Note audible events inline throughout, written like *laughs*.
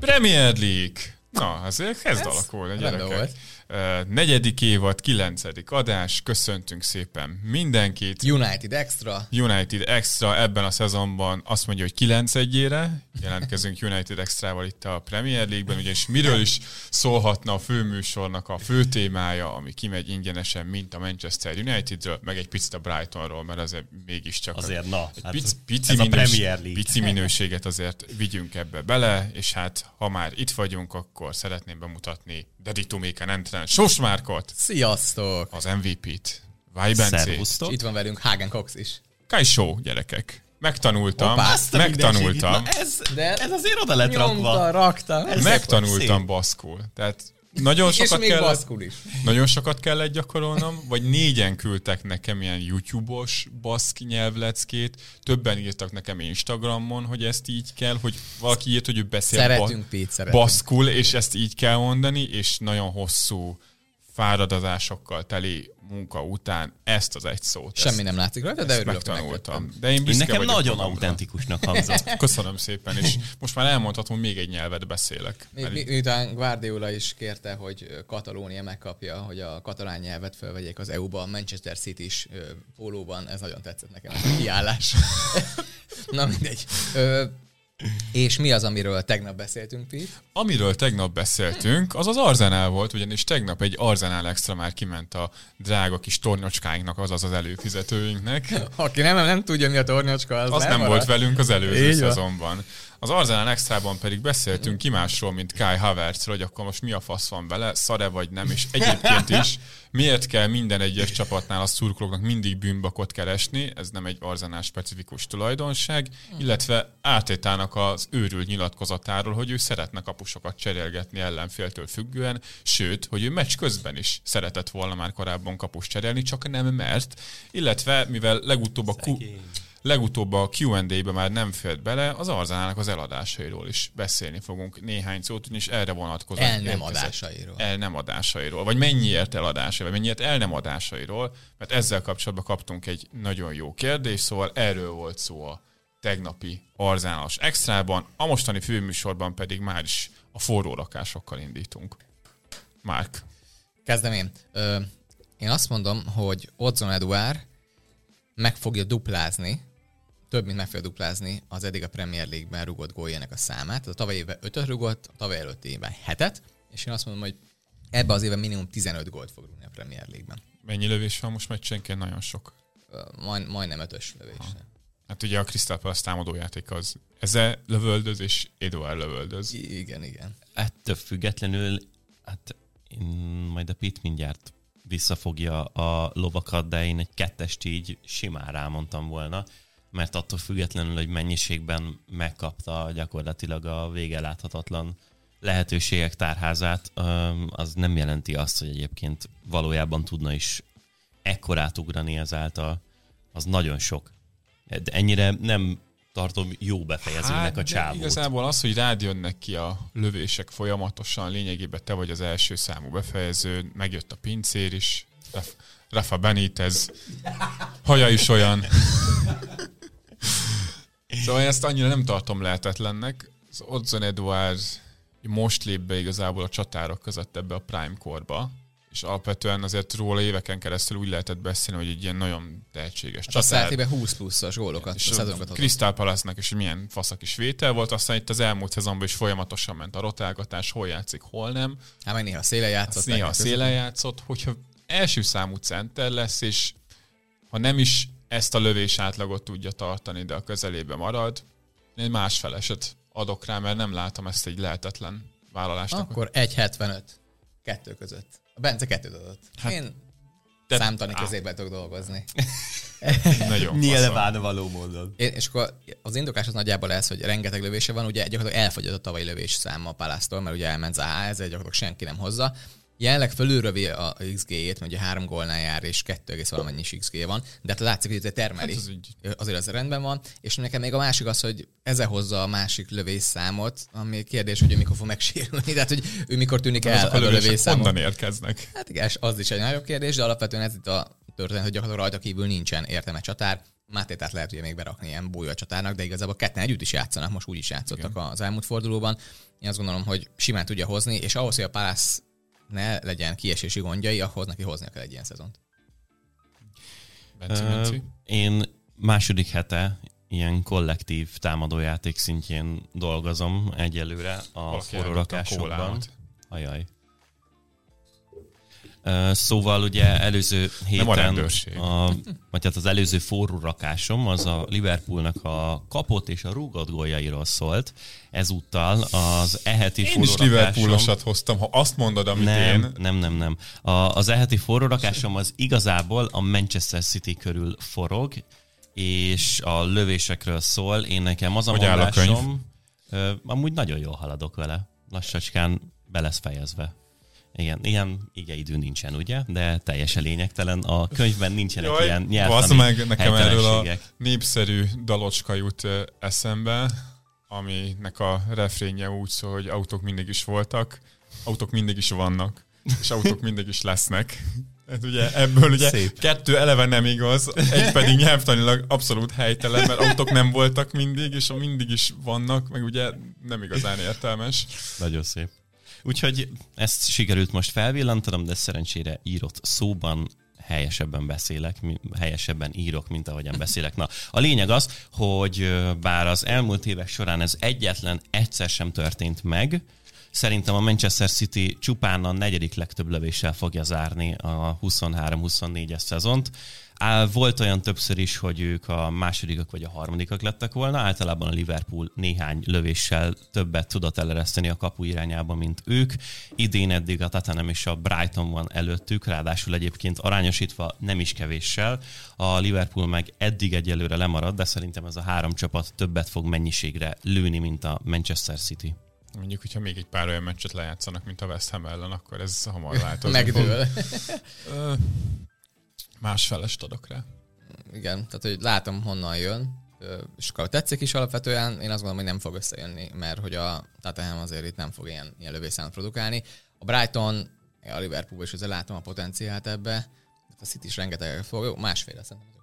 Premier League. Na, azért kezd alakulni, rendben gyerekek. volt. Uh, negyedik évad, kilencedik adás. Köszöntünk szépen mindenkit. United Extra. United Extra ebben a szezonban azt mondja, hogy 9 egyére jelentkezünk United Extrával itt a Premier League-ben, ugyanis miről is szólhatna a főműsornak a fő témája, ami kimegy ingyenesen, mint a Manchester Unitedről, meg egy picit a Brightonról, mert azért mégiscsak Azért, na, egy hát pici, pici, ez a minős, Premier League. pici minőséget azért vigyünk ebbe bele, és hát ha már itt vagyunk, akkor szeretném bemutatni Daddy Tuméken Entren Sosmárkot, Sziasztok! az MVP-t, Vajbencét, Szervusztok. Itt van velünk Hagen Cox is. Show, gyerekek. Megtanultam, Hoppá, Azt a mindenségit, megtanultam, na Ez, De ez azért oda lett Nyomta, rakva. rakta. Ez- megtanultam baszkul. Tehát nagyon És sokat, még kellett, baszkul is. nagyon sokat kellett gyakorolnom, vagy négyen küldtek nekem ilyen YouTube-os baszk nyelvleckét, többen írtak nekem Instagramon, hogy ezt így kell, hogy valaki írt, hogy ő beszél Szeretünk, Pete, szeretünk. baszkul, és ezt így kell mondani, és nagyon hosszú fáradozásokkal teli munka után ezt az egy szót. Semmi ezt, nem látszik rajta, de örülök, megtanultam. megvettem. De én Én nekem nagyon autentikusnak hangzott. *laughs* Köszönöm szépen, és most már elmondhatom, hogy még egy nyelvet beszélek. Mi, mi, miután Guardiola is kérte, hogy Katalónia megkapja, hogy a katalán nyelvet felvegyék az EU-ba, a Manchester City is pólóban, ez nagyon tetszett nekem, ez a kiállás. *laughs* Na mindegy. Ö, és mi az, amiről tegnap beszéltünk, Pete? Amiről tegnap beszéltünk, az az Arzenál volt, ugyanis tegnap egy Arzenál extra már kiment a drága kis tornyocskáinknak, azaz az előfizetőinknek. Aki nem, nem tudja, mi a tornyocska, az, Az nem elmarad. volt velünk az előző Így van. Az Arzenál extrában pedig beszéltünk ki másról, mint Kai Havertzről, hogy akkor most mi a fasz van vele, szare vagy nem, és egyébként is miért kell minden egyes csapatnál a szurkolóknak mindig bűnbakot keresni, ez nem egy Arzenál specifikus tulajdonság, illetve Ártétának az őrült nyilatkozatáról, hogy ő szeretne kapusokat cserélgetni ellenféltől függően, sőt, hogy ő meccs közben is szeretett volna már korábban kapus cserélni, csak nem mert, illetve mivel legutóbb a ku- Legutóbb a Q&A-be már nem fért bele, az Arzenának az eladásairól is beszélni fogunk néhány szót, és erre vonatkozóan El nem adásairól. El nem adásairól, vagy mennyiért eladásairól, vagy mennyiért el nem adásairól, mert ezzel kapcsolatban kaptunk egy nagyon jó kérdést, szóval erről volt szó a tegnapi Arzenálos extrában, a mostani főműsorban pedig már is a forró rakásokkal indítunk. Márk. Kezdem én. Ö, én azt mondom, hogy Odzon Eduard meg fogja duplázni, több mint meg fogja duplázni az eddig a Premier League-ben rugott góljának a számát. Tehát a tavaly évben 5 rugott, a tavaly előtti évben 7 és én azt mondom, hogy ebbe az évben minimum 15 gólt fog rúgni a Premier League-ben. Mennyi lövés van most meccsenként? Nagyon sok. Majd, majdnem ötös lövés. Hát ugye a Crystal Palace támadójáték az Eze lövöldöz és Eduard lövöldöz. I- igen, igen. Ettől függetlenül, hát én majd a Pit mindjárt visszafogja a lovakat, de én egy kettest így simán rámondtam volna, mert attól függetlenül, hogy mennyiségben megkapta gyakorlatilag a vége láthatatlan lehetőségek tárházát, az nem jelenti azt, hogy egyébként valójában tudna is ekkorát ugrani ezáltal. Az nagyon sok. De ennyire nem tartom jó befejezőnek a Hát, de csávót. Igazából az, hogy rád jönnek ki a lövések folyamatosan, lényegében te vagy az első számú befejező, megjött a pincér is, Raf- Rafa Benitez, haja is olyan. Szóval én ezt annyira nem tartom lehetetlennek. Az Odzon Eduard most lép be igazából a csatárok között ebbe a prime korba, és alapvetően azért róla éveken keresztül úgy lehetett beszélni, hogy egy ilyen nagyon tehetséges A csatár. Celtiben 20 pluszos gólokat, a És a szezonokat. Crystal Palace-nak is milyen faszak is vétel volt, aztán itt az elmúlt szezonban is folyamatosan ment a rotálgatás, hol játszik, hol nem. Hát meg néha széle játszott. Azt néha a szélen játszott, hogyha első számú center lesz, és ha nem is ezt a lövés átlagot tudja tartani, de a közelébe marad, én más feleset adok rá, mert nem látom ezt egy lehetetlen vállalásnak. Akkor 1,75. Kettő között. A Bence kettőt adott. Hát, Én de- számtani á. középen tudok dolgozni. *laughs* Nagyon. Nyilván való módon. Én, és akkor az indokás az nagyjából ez, hogy rengeteg lövése van, ugye gyakorlatilag elfogyott a tavalyi lövés száma a Palásztól, mert ugye elment Zaha, ezzel gyakorlatilag senki nem hozza. Jelenleg fölülrövi a XG-jét, mert ugye három gólnál jár, és kettő egész valamennyi XG van, de hát látszik, hogy ez termeli. Hát az így- Azért az rendben van, és nekem még a másik az, hogy ezzel hozza a másik lövés számot, ami kérdés, hogy ő mikor fog megsérülni, tehát hogy ő mikor tűnik el Azok a a lövések lövés honnan érkeznek? Hát igen, az is egy nagyobb kérdés, de alapvetően ez itt a történet, hogy gyakorlatilag rajta kívül nincsen értelme csatár. Mátétát lehet ugye még berakni ilyen bújó csatárnak, de igazából ketten együtt is játszanak, most úgy is játszottak Igen. az elmúlt fordulóban. Én azt gondolom, hogy simán tudja hozni, és ahhoz, hogy a Palace ne legyen kiesési gondjai, ahhoz neki hoznia kell egy ilyen szezont. Benci, Benci. Én második hete ilyen kollektív támadójáték szintjén dolgozom egyelőre a forró rakásokban. Ajaj. Szóval ugye előző héten, a, a, vagy hát az előző forró rakásom az a Liverpoolnak a kapott és a rúgott góljairól szólt. Ezúttal az eheti én forró is Liverpoolosat hoztam, ha azt mondod, amit nem, én. Nem, nem, nem. A, az eheti forró rakásom az igazából a Manchester City körül forog, és a lövésekről szól. Én nekem az a hogy mondásom, amúgy nagyon jól haladok vele. Lassacskán be lesz fejezve. Igen, ilyen idő nincsen, ugye? De teljesen lényegtelen. A könyvben nincsenek Jaj, ilyen nyelvtani meg nekem erről a népszerű dalocska jut eszembe, aminek a refrénje úgy szól, hogy autók mindig is voltak, autók mindig is vannak, és autók *laughs* mindig is lesznek. Hát ugye ebből ugye Szép. kettő eleve nem igaz, egy pedig nyelvtanilag abszolút helytelen, mert autók nem voltak mindig, és a mindig is vannak, meg ugye nem igazán értelmes. Nagyon szép. Úgyhogy ezt sikerült most felvillantanom, de szerencsére írott szóban helyesebben beszélek, helyesebben írok, mint ahogyan beszélek. Na, a lényeg az, hogy bár az elmúlt évek során ez egyetlen egyszer sem történt meg, Szerintem a Manchester City csupán a negyedik legtöbb lövéssel fogja zárni a 23-24-es szezont. Volt olyan többször is, hogy ők a másodikak vagy a harmadikak lettek volna. Általában a Liverpool néhány lövéssel többet tudott elereszteni a kapu irányába, mint ők. Idén eddig a Tottenham és a Brighton van előttük, ráadásul egyébként arányosítva nem is kevéssel. A Liverpool meg eddig egyelőre lemarad, de szerintem ez a három csapat többet fog mennyiségre lőni, mint a Manchester City. Mondjuk, hogyha még egy pár olyan meccset lejátszanak, mint a West Ham ellen, akkor ez hamar változik. *laughs* Megdől. Más felest adok rá. Igen, tehát hogy látom honnan jön, és akkor tetszik is alapvetően, én azt gondolom, hogy nem fog összejönni, mert hogy a Tottenham azért itt nem fog ilyen, ilyen lövészámot produkálni. A Brighton, a Liverpool is azért látom a potenciált ebbe, a City is rengeteg fog, jó, másfél szerintem.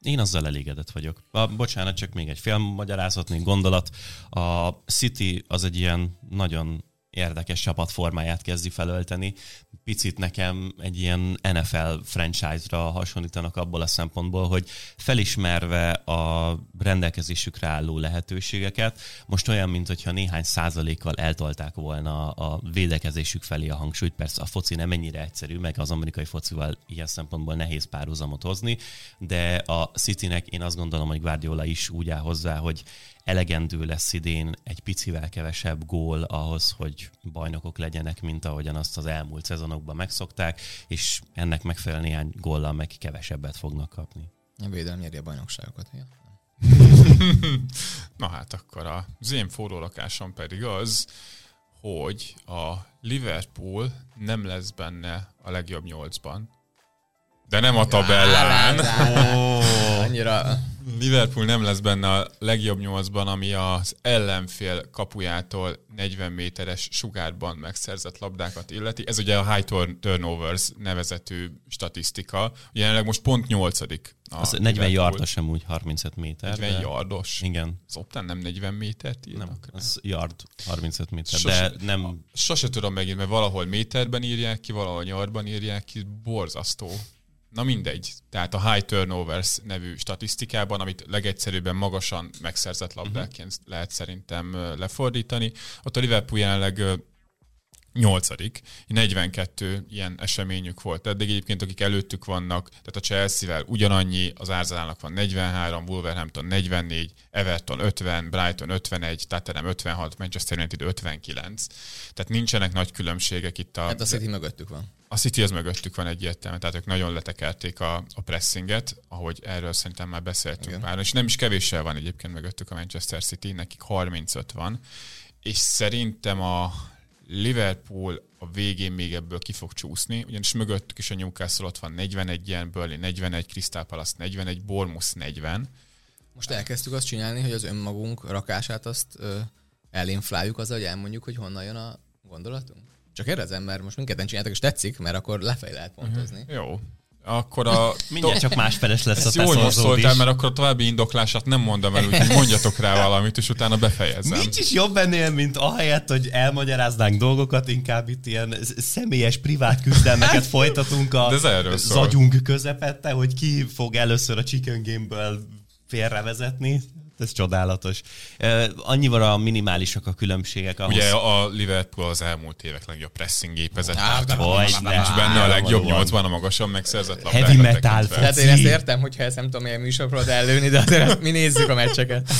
Én azzal elégedett vagyok. A, bocsánat, csak még egy fél magyarázat, még gondolat. A City az egy ilyen nagyon érdekes csapatformáját kezdi felölteni. Picit nekem egy ilyen NFL franchise-ra hasonlítanak abból a szempontból, hogy felismerve a rendelkezésükre álló lehetőségeket, most olyan, mint hogyha néhány százalékkal eltolták volna a védekezésük felé a hangsúlyt. Persze a foci nem ennyire egyszerű, meg az amerikai focival ilyen szempontból nehéz párhuzamot hozni, de a Citynek én azt gondolom, hogy Guardiola is úgy áll hozzá, hogy elegendő lesz idén egy picivel kevesebb gól ahhoz, hogy bajnokok legyenek, mint ahogyan azt az elmúlt szezonokban megszokták, és ennek megfelelően néhány góllal meg kevesebbet fognak kapni. A védelem nyeri a bajnokságokat. Ja? *laughs* Na hát akkor az én forró lakásom pedig az, hogy a Liverpool nem lesz benne a legjobb nyolcban, de nem a tabellán. Annyira... Liverpool nem lesz benne a legjobb nyolcban, ami az ellenfél kapujától 40 méteres sugárban megszerzett labdákat illeti. Ez ugye a high turnovers nevezetű statisztika. Jelenleg most pont 8 az 40 yardos sem úgy 35 méter. 40 de... yardos? Igen. Az optán nem 40 métert írnak? Nem, az yard 35 méter, sose, de nem... Sose tudom megint, mert valahol méterben írják ki, valahol yardban írják ki, borzasztó. Na mindegy. Tehát a high turnovers nevű statisztikában, amit legegyszerűbben magasan megszerzett labdáként uh-huh. lehet szerintem lefordítani, ott a Liverpool jelenleg nyolcadik, 42 ilyen eseményük volt. Eddig egyébként, akik előttük vannak, tehát a Chelsea-vel ugyanannyi, az Arsenalnak van 43, Wolverhampton 44, Everton 50, Brighton 51, Tottenham 56, Manchester United 59. Tehát nincsenek nagy különbségek itt a... Hát a City mögöttük van. A City az mögöttük van egyértelműen, tehát ők nagyon letekerték a, a pressinget, ahogy erről szerintem már beszéltünk már, és nem is kevéssel van egyébként mögöttük a Manchester City, nekik 35 van, és szerintem a Liverpool a végén még ebből ki fog csúszni, ugyanis mögöttük is a Newcastle ott van 41 ilyen, Burnley 41, Crystal Palace 41, Bournemouth 40. Most elkezdtük azt csinálni, hogy az önmagunk rakását azt ö, elinfláljuk azzal, hogy elmondjuk, hogy honnan jön a gondolatunk? Csak kérdezem, mert most mindketten csináltak, és tetszik, mert akkor lefej lehet pontozni. Uh-huh. Jó. Akkor a... Mindjárt csak másfeles lesz a Ezt te jó, hogy most szóltál, mert akkor a további indoklását nem mondom el, úgyhogy mondjatok rá valamit, és utána befejezem. Nincs is jobb ennél, mint ahelyett, hogy elmagyaráznánk dolgokat, inkább itt ilyen sz- személyes, privát küzdelmeket folytatunk a De ez erről szól. zagyunk közepette, hogy ki fog először a Chicken Game-ből félrevezetni. Ez csodálatos. Annyival a minimálisak a különbségek ahhoz. Ugye a Liverpool az elmúlt évek legjobb pressing gépezet. Nincs benne a legjobb nyolcban a magasan megszerzett labdákat Heavy metal. Tehát én ezt értem, hogyha ezt nem tudom milyen műsorról előni, de azért ezt mi nézzük a meccseket. *laughs*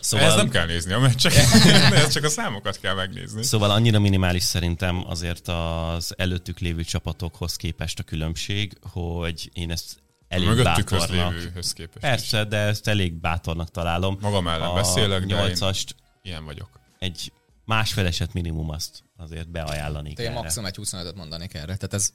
Szóval, Ez nem kell nézni a meccseket, *laughs* ez csak a számokat kell megnézni. Szóval annyira minimális szerintem azért az előttük lévő csapatokhoz képest a különbség, hogy én ezt elég Mögöttük bátornak... képest. is. Persze, de ezt elég bátornak találom. Magam ellen a beszélek, de én- nyolcast Ilyen vagyok. egy másfeleset minimum azt azért beajánlani Tehát én kell. maximum egy 25-öt mondanék erre. Tehát ez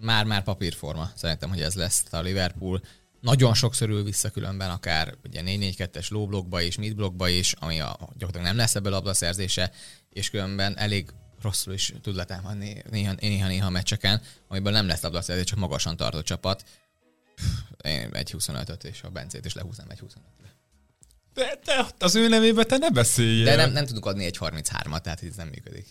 már-már papírforma. Szerintem, hogy ez lesz a Liverpool. Nagyon sokszor ül vissza különben, akár ugye 4-4-2-es lóblokkba is, midblokkba is, ami a, gyakorlatilag nem lesz ebből labdaszerzése, és különben elég rosszul is tud letámadni néha, néha, néha meccseken, amiből nem lesz labdaszerzés, csak magasan tartott csapat. Én egy 25-öt, és a Bencét is lehúznám egy 25-re. De, de az ő nevében te ne beszéljél. De nem, nem tudunk adni egy 33-at, tehát ez nem működik.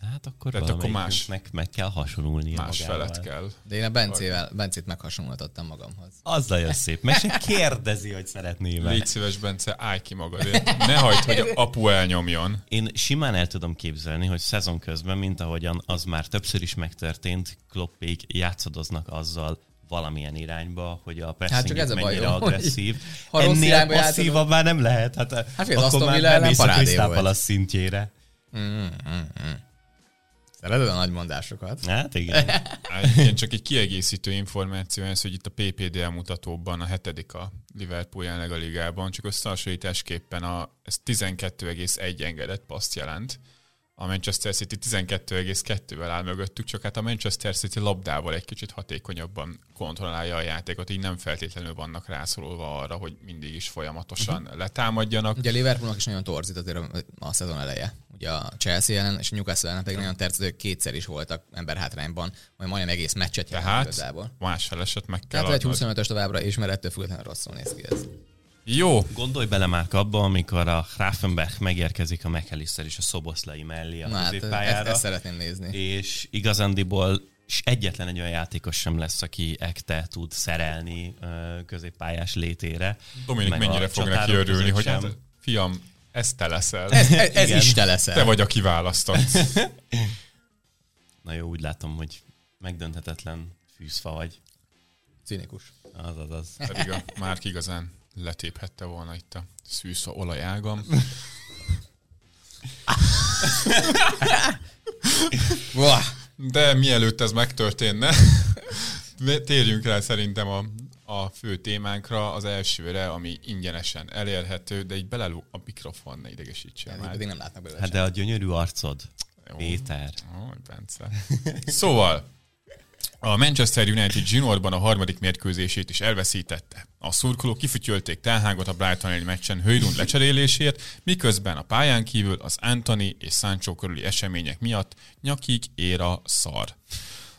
Hát akkor Tehát akkor valamelyikünknek meg kell hasonulnia Más magával. felett kell. De én a Bencével, Bencét meghasonlítottam magamhoz. Az nagyon szép. Meg se kérdezi, hogy szeretném Légy szíves, Bence, állj ki magadért. Ne hagyd, hogy apu elnyomjon. Én simán el tudom képzelni, hogy szezon közben, mint ahogyan az már többször is megtörtént, Kloppék játszadoznak azzal valamilyen irányba, hogy a pressing csak ez a mennyire hogy agresszív. Ennél passzívabb már nem lehet. Hát, hát akkor már Villa nem ellen mész a. Palace szintjére. Szereted a nagy mondásokat? Hát igen. *laughs* Igen, csak egy kiegészítő információ ez, hogy itt a PPDL mutatóban a hetedik a Liverpool jelenleg a ligában, csak összehasonlításképpen a, ez 12,1 engedett paszt jelent. A Manchester City 12,2-vel áll mögöttük, csak hát a Manchester City labdával egy kicsit hatékonyabban kontrollálja a játékot, így nem feltétlenül vannak rászorulva arra, hogy mindig is folyamatosan Mhm. letámadjanak. Ugye a Liverpoolnak is nagyon torzít azért a, szezon eleje. Ugye a Chelsea ellen és a Newcastle ellen pedig nagyon tercetők kétszer is voltak ember hátrányban, majd majdnem egész meccset Tehát igazából. más feleset meg kell Tehát egy adnod. 25-ös továbbra is, mert ettől függetlenül rosszul néz ki ez. Jó, Gondolj bele már abba, amikor a Grafenberg megérkezik a McAllister és a Szoboszlai mellé a Na hát ezt, középpályára. ezt szeretném nézni. és igazándiból s egyetlen egy olyan játékos sem lesz, aki ekte tud szerelni középpályás létére. Dominik Meg mennyire fog neki örülni, hogy sem. hát, fiam, ezt te leszel. Ez, ez, ez is te leszel. Te vagy a kiválasztott. *laughs* Na jó, úgy látom, hogy megdönthetetlen fűzfa vagy. Cinikus. Az, az, az. Pedig a Márk igazán letéphette volna itt a szűzfa olajágam. De mielőtt ez megtörténne, térjünk rá szerintem a, a fő témánkra, az elsőre, ami ingyenesen elérhető, de így belelú a mikrofon, ne idegesítsen Ez már. pedig nem látnak belőle Hát de a gyönyörű arcod, Jó. Péter. Ó, Bence. Szóval, a Manchester United juniorban a harmadik mérkőzését is elveszítette. A szurkolók kifütyölték Telhágot a Brighton elleni meccsen Höjlund lecserélésért, miközben a pályán kívül az Anthony és Sancho körüli események miatt nyakig ér a szar.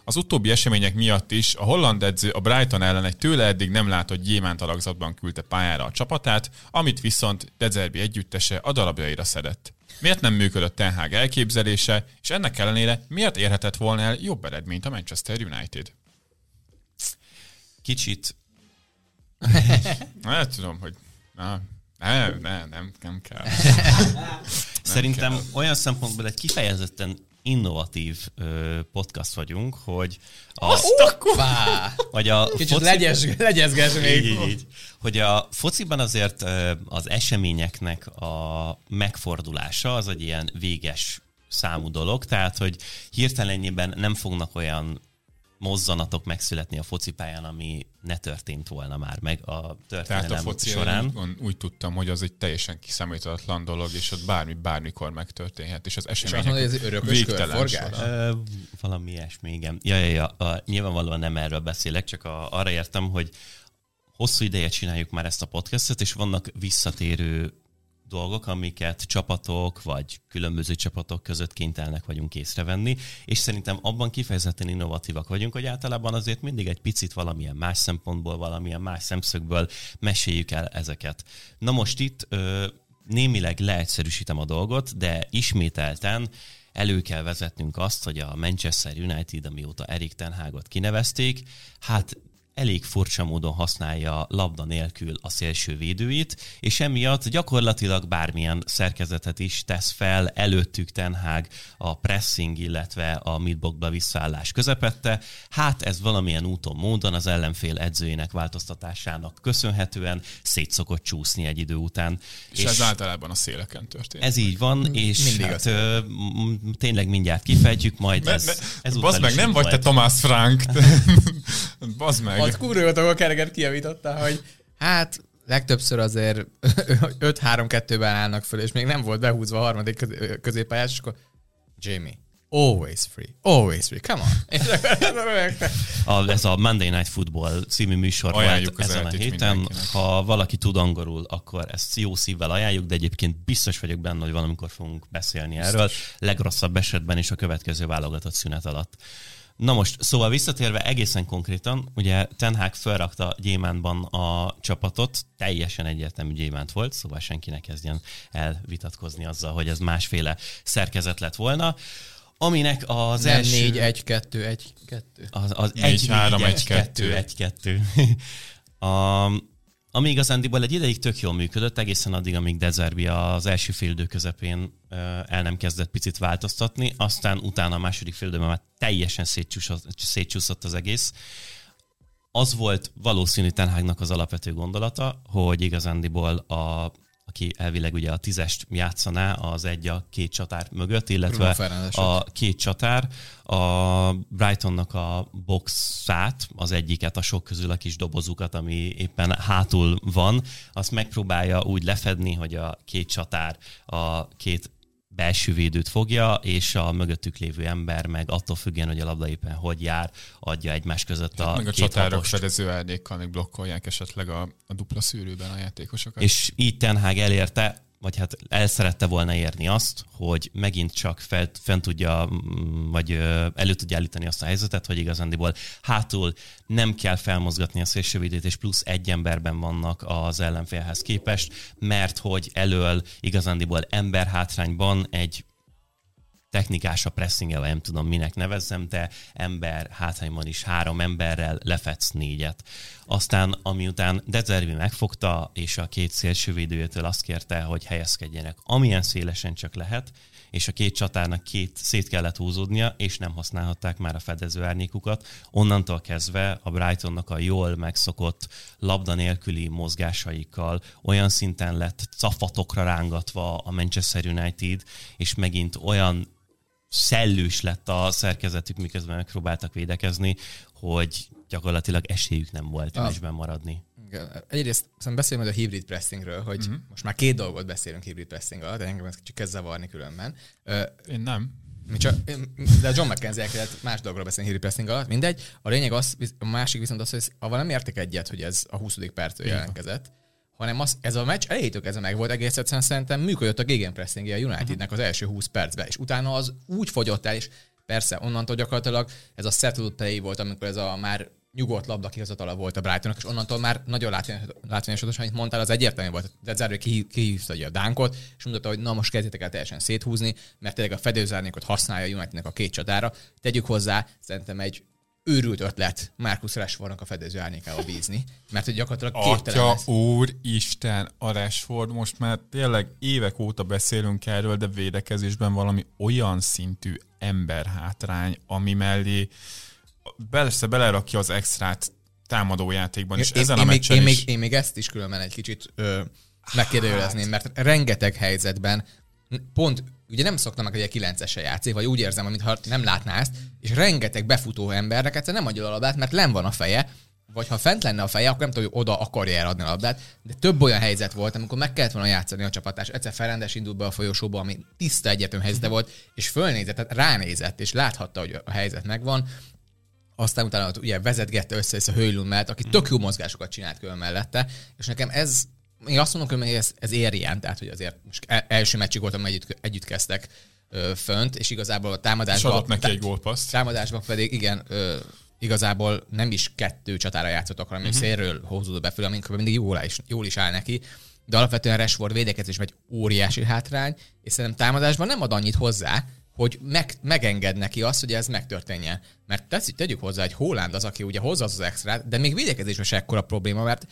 Az utóbbi események miatt is a holland edző a Brighton ellen egy tőle eddig nem látott gyémánt alakzatban küldte pályára a csapatát, amit viszont Dezerbi együttese a darabjaira szedett. Miért nem működött Ten Hag elképzelése, és ennek ellenére miért érhetett volna el jobb eredményt a Manchester United? Kicsit *laughs* Hát tudom, hogy na, ne, ne, nem, nem kell. *laughs* Szerintem kell. olyan szempontból egy kifejezetten innovatív ö, podcast vagyunk, hogy a, Vá. hogy a Kicsit legyes, legyezges még. így, így, hogy a fociban azért ö, az eseményeknek a megfordulása az egy ilyen véges számú dolog, tehát hogy hirtelenjében nem fognak olyan mozzanatok megszületni a focipályán, ami ne történt volna már meg a Tehát a történelem foci során. úgy, úgy tudtam, hogy az egy teljesen kiszámíthatatlan dolog, és ott bármi, bármikor megtörténhet, és az És események egy örökös végtelen. Ö, valami ilyesmi, igen. Ja, ja, ja. A, nyilvánvalóan nem erről beszélek, csak a, arra értem, hogy hosszú ideje csináljuk már ezt a podcastet, és vannak visszatérő dolgok, amiket csapatok vagy különböző csapatok között kénytelnek vagyunk észrevenni, és szerintem abban kifejezetten innovatívak vagyunk, hogy általában azért mindig egy picit valamilyen más szempontból, valamilyen más szemszögből meséljük el ezeket. Na most itt ö, némileg leegyszerűsítem a dolgot, de ismételten elő kell vezetnünk azt, hogy a Manchester United, amióta Erik Ten Hagot kinevezték, hát elég furcsa módon használja labda nélkül a szélső védőit, és emiatt gyakorlatilag bármilyen szerkezetet is tesz fel előttük Tenhág a pressing, illetve a midboxba visszaállás közepette. Hát ez valamilyen úton, módon az ellenfél edzőjének változtatásának köszönhetően szét szokott csúszni egy idő után. És, és ez általában a széleken történik. Ez így van, és Mindig hát, ö, tényleg mindjárt kifejtjük, majd ez, ez Bazd meg, nem vagy te Tomás Frank. *laughs* Bazd meg ott kurva jót, ahol Kereget kijavította, hogy hát legtöbbször azért *laughs* 5-3-2-ben állnak föl, és még nem volt behúzva a harmadik középpályás, és akkor Jamie, always free, always free, come on. a, ez a Monday Night Football című műsor ajánljuk volt ezen a héten. Ha valaki tud angolul, akkor ezt jó szívvel ajánljuk, de egyébként biztos vagyok benne, hogy valamikor fogunk beszélni biztos. erről. Legrosszabb esetben is a következő válogatott szünet alatt. Na most, szóval visszatérve egészen konkrétan, ugye Ten Hag felrakta Gyémántban a csapatot, teljesen egyértelmű Gyémánt volt, szóval senki ne kezdjen el vitatkozni azzal, hogy ez másféle szerkezet lett volna. Aminek az Nem első... 4, 1, 2, 1, 2. Az, az 1, 3, 1, 2, 1, 2. A, ami igazándiból egy ideig tök jól működött, egészen addig, amíg Dezerbi az első félidő közepén el nem kezdett picit változtatni, aztán utána a második félidőben már teljesen szétcsúszott az egész. Az volt valószínű Tenhágnak az alapvető gondolata, hogy igazándiból a aki elvileg ugye a tízest játszaná az egy a két csatár mögött, illetve a két csatár. A Brightonnak a boxát, az egyiket, a sok közül a kis dobozukat, ami éppen hátul van, azt megpróbálja úgy lefedni, hogy a két csatár a két belső védőt fogja, és a mögöttük lévő ember meg attól függően, hogy a labda éppen hogy jár, adja egymás között a Meg a csatárok hapost. fedező árnyékkal még blokkolják esetleg a, a dupla szűrőben a játékosokat. És így Ten Hag elérte, vagy hát el szerette volna érni azt, hogy megint csak fel, fent tudja, mm, vagy elő tudja állítani azt a helyzetet, hogy igazándiból hátul nem kell felmozgatni a szélsővédét, és plusz egy emberben vannak az ellenfélhez képest, mert hogy elől igazándiból ember hátrányban egy technikás a pressing vagy nem tudom minek nevezzem, de ember hátrányban is három emberrel lefetsz négyet. Aztán, amiután Dezervi megfogta, és a két szélsővédőjétől azt kérte, hogy helyezkedjenek amilyen szélesen csak lehet, és a két csatárnak két szét kellett húzódnia, és nem használhatták már a fedező árnyékukat. Onnantól kezdve a Brightonnak a jól megszokott labda nélküli mozgásaikkal olyan szinten lett cafatokra rángatva a Manchester United, és megint olyan szellős lett a szerkezetük, miközben megpróbáltak védekezni, hogy gyakorlatilag esélyük nem volt Ah. meccsben maradni. Igen. Egyrészt szerintem beszélünk majd a hibrid pressingről, hogy Mhm. uh-huh. most már két dolgot beszélünk hibrid pressing alatt, de engem ez kicsit kezd zavarni különben. Ö, Én nem. mi csak, de John McKenzie elkezdett más dolgokról beszélni hibrid pressing alatt, mindegy. A lényeg az, a másik viszont az, hogy avval nem értek egyet, hogy ez a 20. perctől jelentkezett, hanem az, ez a meccs elejétől kezdve meg volt, egész egyszerűen szerintem működött a gegenpressingje a Unitednek az első 20 percben, és utána az úgy fogyott el, és persze onnantól gyakorlatilag ez a settled play volt, amikor ez a már nyugodt labda kihozatala volt a Brightonnak, és onnantól már nagyon látványos, amit mondtál, az egyértelmű volt. De Zervé kihívta ugye a dánkot, és mutatta, hogy na most kezdjétek el teljesen széthúzni, mert tényleg a fedőzárnyékot használja a Unitednek a két csatára. Tegyük hozzá, szerintem egy őrült ötlet Marcus Rashfordnak a fedező árnyékába bízni, mert hogy gyakorlatilag képtelen Atya, lesz. úr, Isten, a Rashford, most már tényleg évek óta beszélünk erről, de védekezésben valami olyan szintű emberhátrány, ami mellé persze belerakja az extrát támadójátékban, és én, ezen én, a még, én, is... még, én még ezt is különben egy kicsit ö, megkérdőjelezném, mert rengeteg helyzetben pont, ugye nem szoktam meg, hogy egy 9-ese játszik, vagy úgy érzem, mintha nem látná ezt, és rengeteg befutó embernek egyszerűen nem adja a labdát, mert len van a feje, vagy ha fent lenne a feje, akkor nem tudom, hogy oda akarja eladni a labdát, de több olyan helyzet volt, amikor meg kellett volna játszani a csapatás. Egyszer Ferendes indult be a folyosóba, ami tiszta egyetem helyzete volt, és fölnézett, tehát ránézett, és láthatta, hogy a helyzet megvan, aztán utána ugye vezetgette össze a Höjlund mellett, aki tök jó mozgásokat csinált külön mellette, és nekem ez én azt mondom, hogy ez, ez érjen, tehát hogy azért most el- első meccsig voltam, együtt, együtt kezdtek ö, fönt, és igazából a És támadásban... adott neki egy gólpaszt. Támadásban pedig igen, ö, igazából nem is kettő csatára játszottak, hanem uh-huh. szélről húzódott be föl, amikor mindig jól is, jól is áll neki. De alapvetően Rashford védekezésben egy óriási hátrány, és szerintem támadásban nem ad annyit hozzá, hogy meg, megenged neki azt, hogy ez megtörténjen. Mert tetszik, tegyük hozzá, hogy Holland az, aki ugye hozza az, az extrát, de még védekezésben se ekkora probléma, mert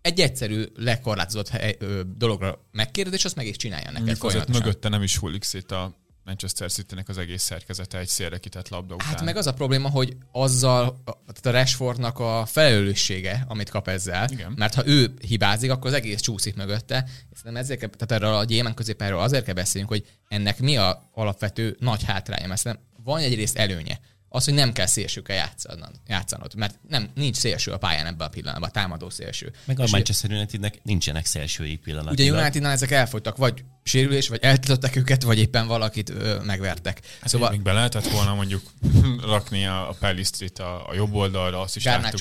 egy egyszerű, lekorlátozott hely, ö, dologra megkérdez, és azt meg is csinálja neked folyamatosan. mögötte nem is hullik szét a Manchester City-nek az egész szerkezete egy szélre kitett labda után. Hát meg az a probléma, hogy azzal, a- Rashfordnak a felelőssége, amit kap ezzel, Igen. mert ha ő hibázik, akkor az egész csúszik mögötte. Szerintem ezért kell, tehát erről a gyémán középáról azért kell beszélnünk, hogy ennek mi a alapvető nagy hátránya, mert szerintem van egyrészt előnye. Az, hogy nem kell szélsőkkel játszanod, játszanod, mert nem, nincs szélső a pályán ebben a pillanatban, támadó szélső. Meg a Manchester Unitednek nincsenek szélsői pillanatilag. Ugye Unitednál ezek elfogytak, vagy sérülés, vagy eltiltották őket, vagy éppen valakit ö, megvertek. Hát szóval még be lehetett volna mondjuk *laughs* rakni a, a Pellistrit a, a jobb oldalra, azt is Garnachot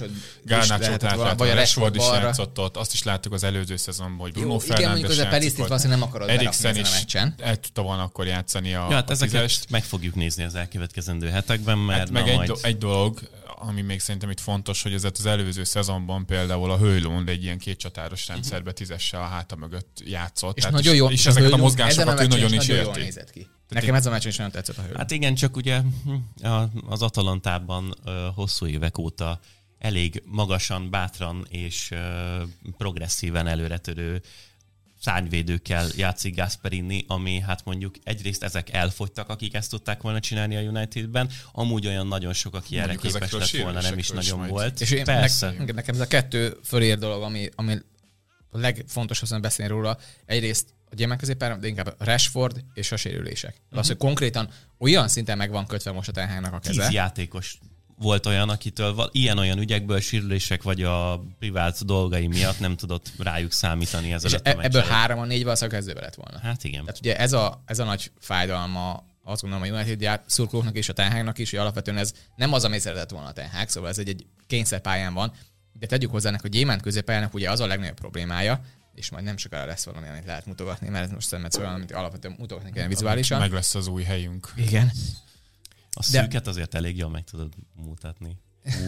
láttuk. lehet, vagy a a Rashford is játszott ott, azt is láttuk az előző szezonban, hogy Bruno Jó, igen, Fernandes mondjuk az a ott. valószínűleg nem akarod Eriksen a is el tudta volna akkor játszani a, Ja, hát a ezeket tízest. meg fogjuk nézni az elkövetkezendő hetekben, mert Hát meg egy, do- egy dolog, ami még szerintem itt fontos, hogy ez az előző szezonban például a Höjlund egy ilyen kétcsatáros rendszerbe tízesse a háta mögött játszott. És Tehát nagyon jó. És a ezeket a mozgásokat ő nagyon is érti. nézett ki. Nekem ez a meccsen is nagyon tetszett a Höjlund. Hát igen, csak ugye hm, az Atalantában hosszú évek óta elég magasan, bátran és progresszíven előretörő szárnyvédőkkel játszik Gasperini, ami hát mondjuk egyrészt ezek elfogytak, akik ezt tudták volna csinálni a Unitedben, amúgy olyan nagyon sok, aki erre képes lett volna, nem is nagyon majd. volt. És én, Persze. Nekem, nekem ez a kettő fölér dolog, ami, ami a legfontosabb hogy beszélni róla. Egyrészt a gyémán középpáron, de inkább a Rashford és a sérülések. Uh-huh. Az, hogy konkrétan olyan szinten meg van kötve most a Tenhágnak a Tíz keze. játékos volt olyan, akitől val- ilyen-olyan ügyekből sérülések vagy a privát dolgai miatt nem tudott rájuk számítani ez És a e- ebből előtt. három a négy valószínűleg kezdőbe lett volna. Hát igen. Tehát ugye ez a, ez a nagy fájdalma azt gondolom a United szurkolóknak és a Tenhágnak is, hogy alapvetően ez nem az, ami szeretett volna a Tenhág, szóval ez egy, egy kényszerpályán van, de tegyük hozzá ennek, hogy gyémánt középpályának ugye az a legnagyobb problémája, és majd nem sokára lesz valami, amit lehet mutogatni, mert ez most szemet olyan, amit alapvetően mutogatni kell vizuálisan. Meg lesz az új helyünk. Igen. A De- szűket azért elég jól meg tudod mutatni.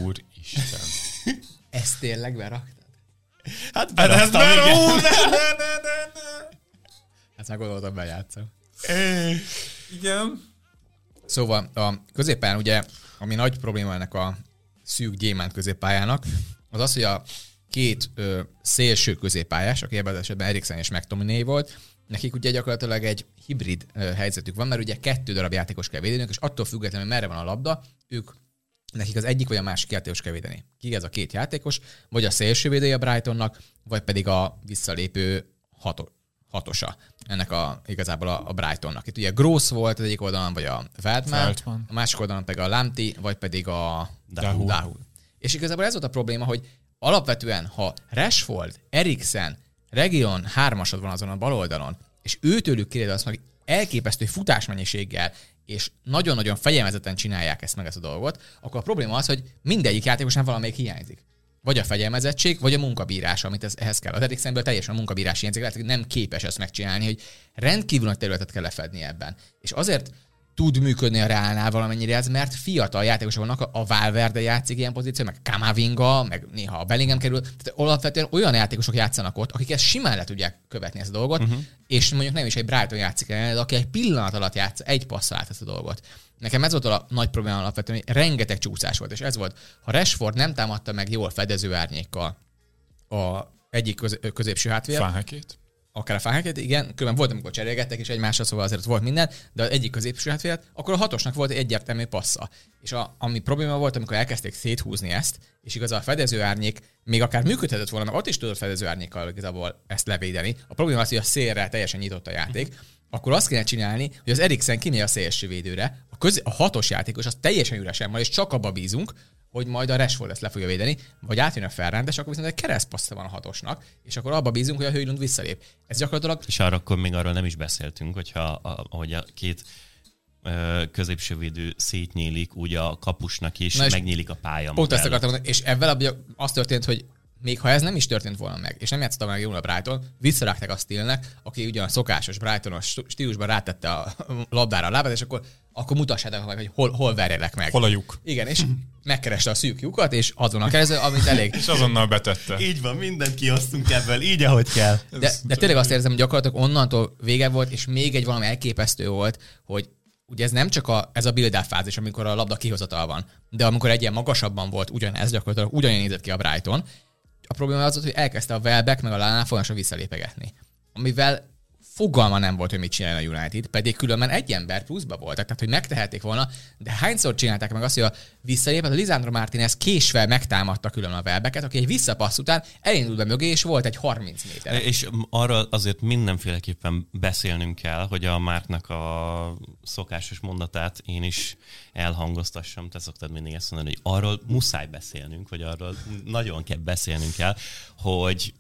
Úristen. *laughs* Ezt tényleg beraktad? Hát beraktam, igen. Hát meg gondoltam, bejátszom. Igen. Szóval a középpályán ugye, ami nagy probléma ennek a szűk gyémánt középpályának, az az, hogy a két ö, szélső középpályás, aki ebben az esetben Eriksen és McTominay volt, nekik ugye gyakorlatilag egy hibrid helyzetük van, mert ugye kettő darab játékos kell védeniük, és attól függetlenül, hogy merre van a labda, ők nekik az egyik vagy a másik játékos kell védeni. Ki ez a két játékos, vagy a szélsővédője a Brightonnak, vagy pedig a visszalépő hato, hatosa ennek a, igazából a, a Brightonnak. Itt ugye Gross volt az egyik oldalon, vagy a Feldman, Veltman. a másik oldalon pedig a Lamti, vagy pedig a Dahu. Dahu. És igazából ez volt a probléma, hogy alapvetően, ha Rashford, Eriksen, Region hármasod van azon a bal oldalon, és őtőlük kéred azt meg elképesztő futásmennyiséggel, és nagyon-nagyon fegyelmezetten csinálják ezt meg ezt a dolgot, akkor a probléma az, hogy mindegyik játékosnál valamelyik hiányzik. Vagy a fegyelmezettség, vagy a munkabírás, amit ez, ehhez kell. Az Eriksenből teljesen a munkabírás hiányzik, lehet, hogy nem képes ezt megcsinálni, hogy rendkívül nagy területet kell lefedni ebben. És azért tud működni a Reálnál valamennyire ez, mert fiatal játékosok vannak, a Valverde játszik ilyen pozíció, meg Kamavinga, meg néha a Bellingham kerül, tehát alapvetően olyan játékosok játszanak ott, akik ezt simán le tudják követni ezt a dolgot, uh-huh. és mondjuk nem is egy Brighton játszik el, de aki egy pillanat alatt játsz, egy passzal át ezt a dolgot. Nekem ez volt a nagy probléma alapvetően, hogy rengeteg csúszás volt, és ez volt, ha Rashford nem támadta meg jól fedező árnyékkal a egyik köz, középső hátvér, Fáhekét. Akár a fáheket, igen, különben volt, amikor cserélgettek és egymásra, szóval azért volt minden, de az egyik középső hátvéret, akkor a hatosnak volt egy egyértelmű passza. És a, ami probléma volt, amikor elkezdték széthúzni ezt, és igaz a fedező árnyék még akár működhetett volna, mert ott is tudott fedező árnyékkal igazából ezt levédeni. A probléma az, hogy a szélre teljesen nyitott a játék, akkor azt kéne csinálni, hogy az Eriksen kimegy a szélső védőre, a, köz, a hatos játékos az teljesen üresen van, és csak abba bízunk, hogy majd a Rashford ezt le fogja védeni, vagy átjön a Ferrandes, akkor viszont egy keresztpassza van a hatosnak, és akkor abba bízunk, hogy a Höjlund visszalép. Ez gyakorlatilag És arra akkor még arról nem is beszéltünk, hogyha ahogy a két középső védő szétnyílik, úgy a kapusnak is Na és megnyílik a pálya. Pont maga ezt akartam mondani, és ebben abban az történt, hogy még ha ez nem is történt volna meg, és nem játszotta meg jól a Brighton, visszarágták a Stillnek, aki ugyan a szokásos Brightonos stílusban rátette a *laughs* labdára a lábát, és akkor, akkor mutassátok meg, hogy hol, hol verjelek meg. Hol a lyuk. Igen, és *laughs* megkereste a szűk lyukat, és azonnal keresztül, amit elég. *laughs* És azonnal betette. Így van, mindent kiosztunk ebből, így ahogy kell. De, de tényleg azt érzem, hogy gyakorlatilag onnantól vége volt, és még egy valami elképesztő volt, hogy ugye ez nem csak a, ez a build fázis, amikor a labda kihozatal van, de amikor egy ilyen magasabban volt ugyanez, gyakorlatilag ugyanilyen nézett ki a Brighton, a probléma az hogy elkezdte a Welbeck meg a Lánál folyamatosan visszalépegetni. Amivel fogalma nem volt, hogy mit csinál a United, pedig különben egy ember pluszba voltak, tehát hogy megtehették volna, de hányszor csinálták meg azt, hogy a visszalépett, a Lisandro Martinez késve megtámadta külön a Welbecket, aki egy visszapassz után elindult be mögé, és volt egy 30 méter. És arra azért mindenféleképpen beszélnünk kell, hogy a Márknak a szokásos mondatát én is elhangoztassam. Te szoktad mindig ezt mondani, hogy arról muszáj beszélnünk, vagy arról nagyon kell beszélnünk kell, hogy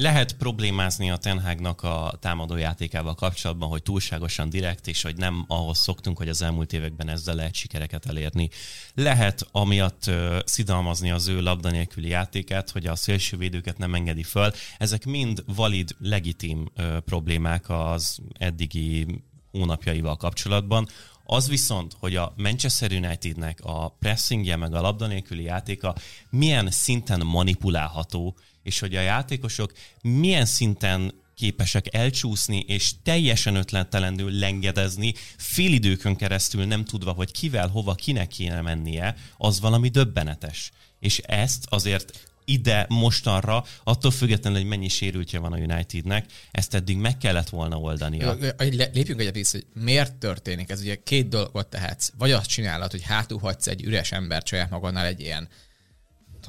lehet problémázni a Tenhágnak a támadójátékával kapcsolatban, hogy túlságosan direkt, és hogy nem ahhoz szoktunk, hogy az elmúlt években ezzel lehet sikereket elérni. Lehet amiatt uh, szidalmazni az ő labda nélküli játékát, hogy a szélsővédőket nem engedi föl. Ezek mind valid, legitim uh, problémák az eddigi hónapjaival kapcsolatban. Az viszont, hogy a Manchester Unitednek a pressingje meg a labda nélküli játéka milyen szinten manipulálható, és hogy a játékosok milyen szinten képesek elcsúszni, és teljesen ötlentelenül lengedezni, félidőkön keresztül nem tudva, hogy kivel, hova, kinek kéne mennie, az valami döbbenetes. És ezt azért ide, mostanra, attól függetlenül, hogy mennyi sérültje van a Unitednek, ezt eddig meg kellett volna oldania. Lépjünk egyet vissza, hogy miért történik ez? Ugye két dolgot tehetsz. Vagy azt csinálod, hogy hátul hagysz egy üres embert saját magadnál egy ilyen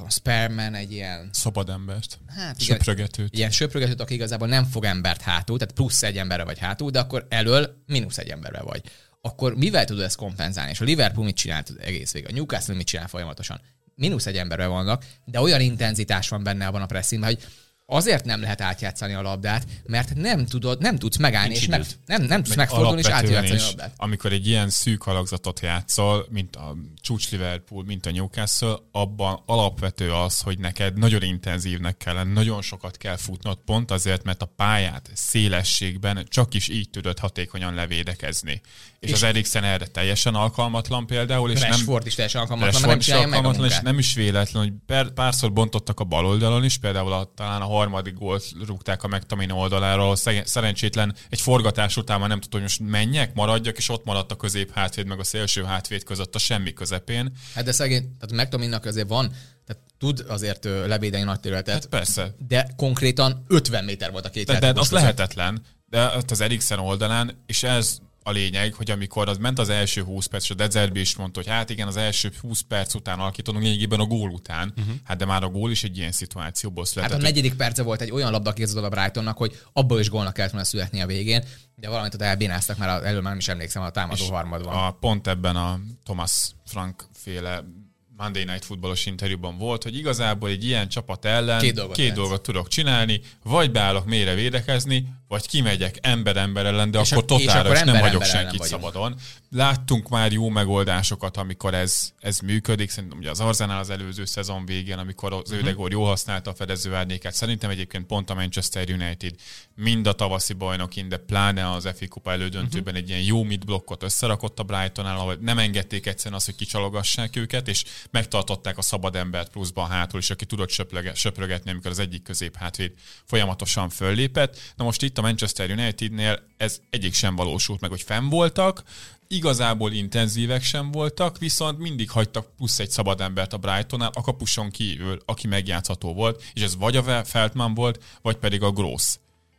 tudom, Sperman egy ilyen... Szabad embert. Hát igen, söprögetőt. Ilyen söprögetőt, aki igazából nem fog embert hátul, tehát plusz egy emberre vagy hátul, de akkor elől mínusz egy emberre vagy. Akkor mivel tudod ezt kompenzálni? És a Liverpool mit csinált egész végig? A Newcastle mit csinál folyamatosan? Mínusz egy emberre vannak, de olyan intenzitás van benne abban a pressingben, hogy azért nem lehet átjátszani a labdát, mert nem tudod, nem tudsz megállni, Nincs és meg, nem, nem tudsz megfordulni és átjátszani a labdát. Amikor egy ilyen szűk alakzatot játszol, mint a csúcs Liverpool, mint a Newcastle, abban alapvető az, hogy neked nagyon intenzívnek kell lenni, nagyon sokat kell futnod, pont azért, mert a pályát szélességben csak is így tudod hatékonyan levédekezni. És, és az Eriksen erre teljesen alkalmatlan például. És Rashford nem, is teljesen alkalmatlan, nem is alkalmatlan, és nem is véletlen, hogy per, párszor bontottak a bal oldalon is, például a, talán a harmadik gólt rúgták a McTominay oldaláról, szerencsétlen egy forgatás után már nem tudod, hogy most menjek, maradjak, és ott maradt a közép hátvéd meg a szélső hátvéd között a semmi közepén. Hát de szegény, tehát McTominaynak azért van, tehát tud azért levédeni nagy területet. Hát persze. De konkrétan 50 méter volt a két De, de az lehetetlen. De az Eriksen oldalán, és ez a lényeg, hogy amikor az ment az első 20 perc, és a Dezerbi is mondta, hogy hát igen, az első 20 perc után alakítunk, lényegében a gól után, uh-huh. hát de már a gól is egy ilyen szituációból született. Hát a negyedik perce volt egy olyan labda kézzel a Brightonnak, hogy abból is gólnak kellett volna születni a végén, de valamit ott elbénáztak, mert elő már nem is emlékszem, a támadó harmad van. A, pont ebben a Thomas Frank féle Monday Night Footballos interjúban volt, hogy igazából egy ilyen csapat ellen két dolgot, két dolgot tudok csinálni, vagy beállok mélyre védekezni, vagy kimegyek ember-ember ellen, de és akkor totálra, és, és nem hagyok senkit szabadon. Láttunk már jó megoldásokat, amikor ez, ez működik. Szerintem ugye az Arzenál az előző szezon végén, amikor az uh-huh. Ödegor jól használta a fedezőárnyékát. Szerintem egyébként pont a Manchester United mind a tavaszi bajnokin, de pláne az FA Kupa elődöntőben uh-huh. egy ilyen jó mid blokkot összerakott a Brightonnál, ahol nem engedték egyszerűen azt, hogy kicsalogassák őket, és megtartották a szabad embert pluszban hátul, és aki tudott söprögetni, amikor az egyik közép hátvéd folyamatosan föllépett. Na most itt a Manchester Unitednél ez egyik sem valósult meg, hogy fenn voltak, igazából intenzívek sem voltak, viszont mindig hagytak plusz egy szabad embert a Brightonnál, a kapuson kívül, aki megjátszható volt, és ez vagy a Feltman volt, vagy pedig a Gross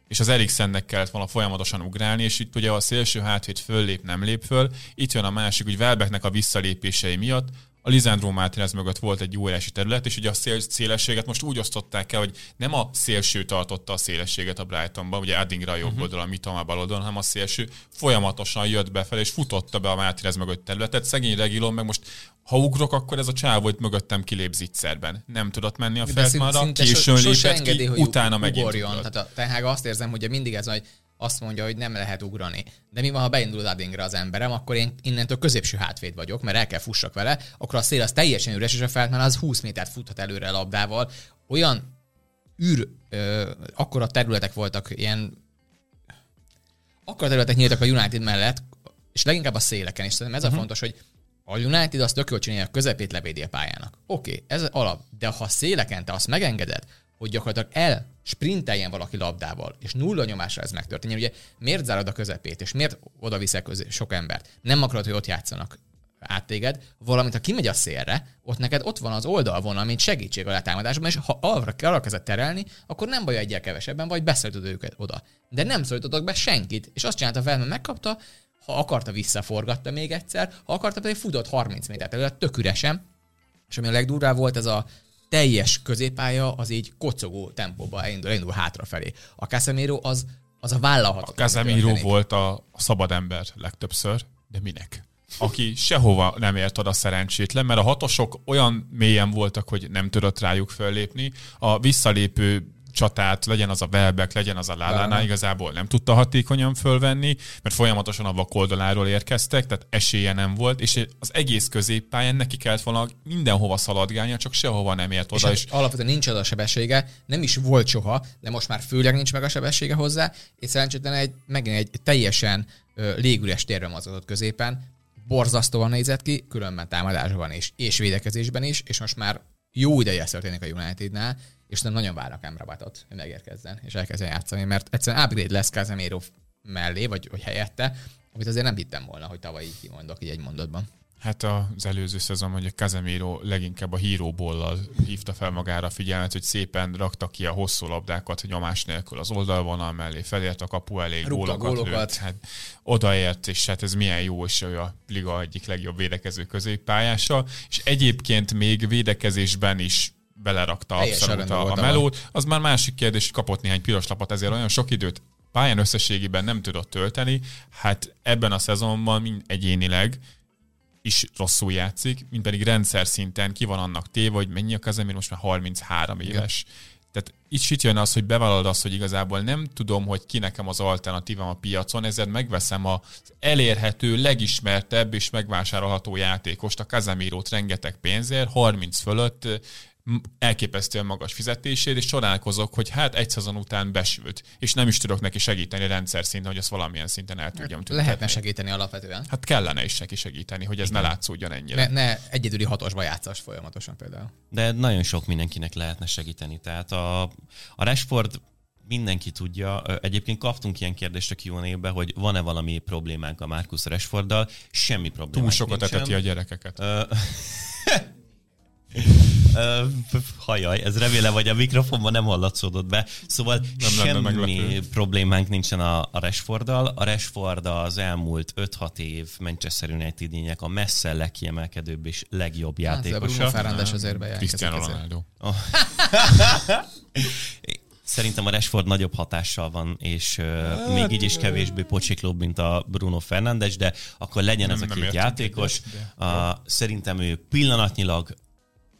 és az Eriksennek kellett volna folyamatosan ugrálni, és itt ugye a szélső hátvét föllép, nem lép föl. Itt jön a másik, hogy Welbecknek a visszalépései miatt a Lisandro Martinez mögött volt egy óriási terület, és ugye a szél, szélességet most úgy osztották el, hogy nem a szélső tartotta a szélességet a Brightonban, ugye Addingra a jobb uh-huh. oldalon, mit a bal oldalon, hanem a szélső folyamatosan jött befelé, és futotta be a Martinez mögött területet. Szegény Regilon meg most ha ugrok, akkor ez a csávó itt mögöttem kilép zicserben. Nem tudott menni a feltmára, későn lépett engedi, ki, hogy utána megint ugorjon. Tehát a, tehát azt érzem, hogy mindig ez, hogy azt mondja, hogy nem lehet ugrani. De mi van, ha beindul Adingre az emberem, akkor én innentől középső hátvéd vagyok, mert el kell fussak vele, akkor a szél az teljesen üres, és a feltmán az 20 métert futhat előre a labdával. Olyan űr, ö, akkora területek voltak, ilyen akkora területek nyíltak a United mellett, és leginkább a széleken, és szerintem ez uh-huh. a fontos, hogy a United azt tök jól csinálja, a közepét levédi a pályának. Oké, okay, ez alap, de ha széleken te azt megengeded, hogy gyakorlatilag el sprinteljen valaki labdával, és nulla nyomásra ez megtörténjen. Ugye miért zárod a közepét, és miért oda viszel közé sok embert? Nem akarod, hogy ott játszanak át téged, valamint ha kimegy a szélre, ott neked ott van az oldalvonal, mint segítség a letámadásban, és ha arra, arra kezdett terelni, akkor nem baj egyel kevesebben, vagy beszéltud őket oda. De nem szólítottak be senkit, és azt csinálta mert megkapta, ha akarta, visszaforgatta még egyszer, ha akarta, pedig futott 30 métert előtt, tök üresen. És ami a legdurvább volt, ez a teljes középpálya az így kocogó tempóba elindul, elindul hátrafelé. A Casemiro az, az a vállalható. A Casemiro volt a szabad ember legtöbbször, de minek? aki sehova nem ért oda szerencsétlen, mert a hatosok olyan mélyen voltak, hogy nem tudott rájuk föllépni. A visszalépő csatát, legyen az a Welbeck, legyen az a Lálánál, igazából nem tudta hatékonyan fölvenni, mert folyamatosan a vakoldaláról érkeztek, tehát esélye nem volt, és az egész középpályán neki kellett volna mindenhova szaladgálnia, csak sehova nem ért oda. És, és alapvetően nincs oda a sebessége, nem is volt soha, de most már főleg nincs meg a sebessége hozzá, és szerencsétlen egy, megint egy teljesen ö, légüres térbe mozgatott középen, borzasztóan nézett ki, különben támadásban is, és védekezésben is, és most már jó ideje történik a Unitednál, és nem nagyon várnak Emrabatot, hogy megérkezzen, és elkezdjen játszani, mert egyszerűen upgrade lesz Casemiro mellé, vagy, vagy helyette, amit azért nem hittem volna, hogy tavaly így kimondok így egy mondatban. Hát az előző szezon, hogy a Casemiro leginkább a híróból hívta fel magára a figyelmet, hogy szépen rakta ki a hosszú labdákat nyomás nélkül az oldalvonal mellé, felért a kapu elé, gólokat, gólokat. Lőtt, hát odaért, és hát ez milyen jó, és ő a liga egyik legjobb védekező középpályása, és egyébként még védekezésben is belerakta abszolút a, a melót. Az már másik kérdés, hogy kapott néhány piros lapot, ezért olyan sok időt pályán összességében nem tudott tölteni. Hát ebben a szezonban mind egyénileg is rosszul játszik, mint pedig rendszer szinten ki van annak téve, hogy mennyi a Kazemir most már 33 éves. Igen. Tehát itt itt jön az, hogy bevallod azt, hogy igazából nem tudom, hogy ki nekem az alternatívám a piacon, ezért megveszem az elérhető, legismertebb és megvásárolható játékost, a Kazemirót rengeteg pénzért, 30 fölött elképesztően magas fizetésért, és csodálkozok, hogy hát egy szezon után besült, és nem is tudok neki segíteni rendszer szinten, hogy azt valamilyen szinten el tudjam tüntetni. Lehetne segíteni alapvetően. Hát kellene is neki segíteni, hogy ez Igen. ne látszódjon ennyire. Ne, ne egyedüli hatosba játszas folyamatosan például. De nagyon sok mindenkinek lehetne segíteni. Tehát a, a Rashford mindenki tudja. Egyébként kaptunk ilyen kérdést a qa hogy van-e valami problémánk a Marcus Rashforddal. Semmi problémánk Túl sokat eteti a gyerekeket. *laughs* Hajaj, ez remélem, hogy a mikrofonban nem hallatszódott be. Szóval nem semmi problémánk nincsen a, a Rashforddal. A Rashford az elmúlt 5-6 év Manchester united a messze legkiemelkedőbb és legjobb hát, játékosa. Bruno Fernandes azért Cristiano Ronaldo. Oh. *laughs* Szerintem a Rashford nagyobb hatással van, és uh, még így is kevésbé pocsiklóbb, mint a Bruno Fernandes, de akkor legyen nem, ez a két játékos. De. Uh, szerintem ő pillanatnyilag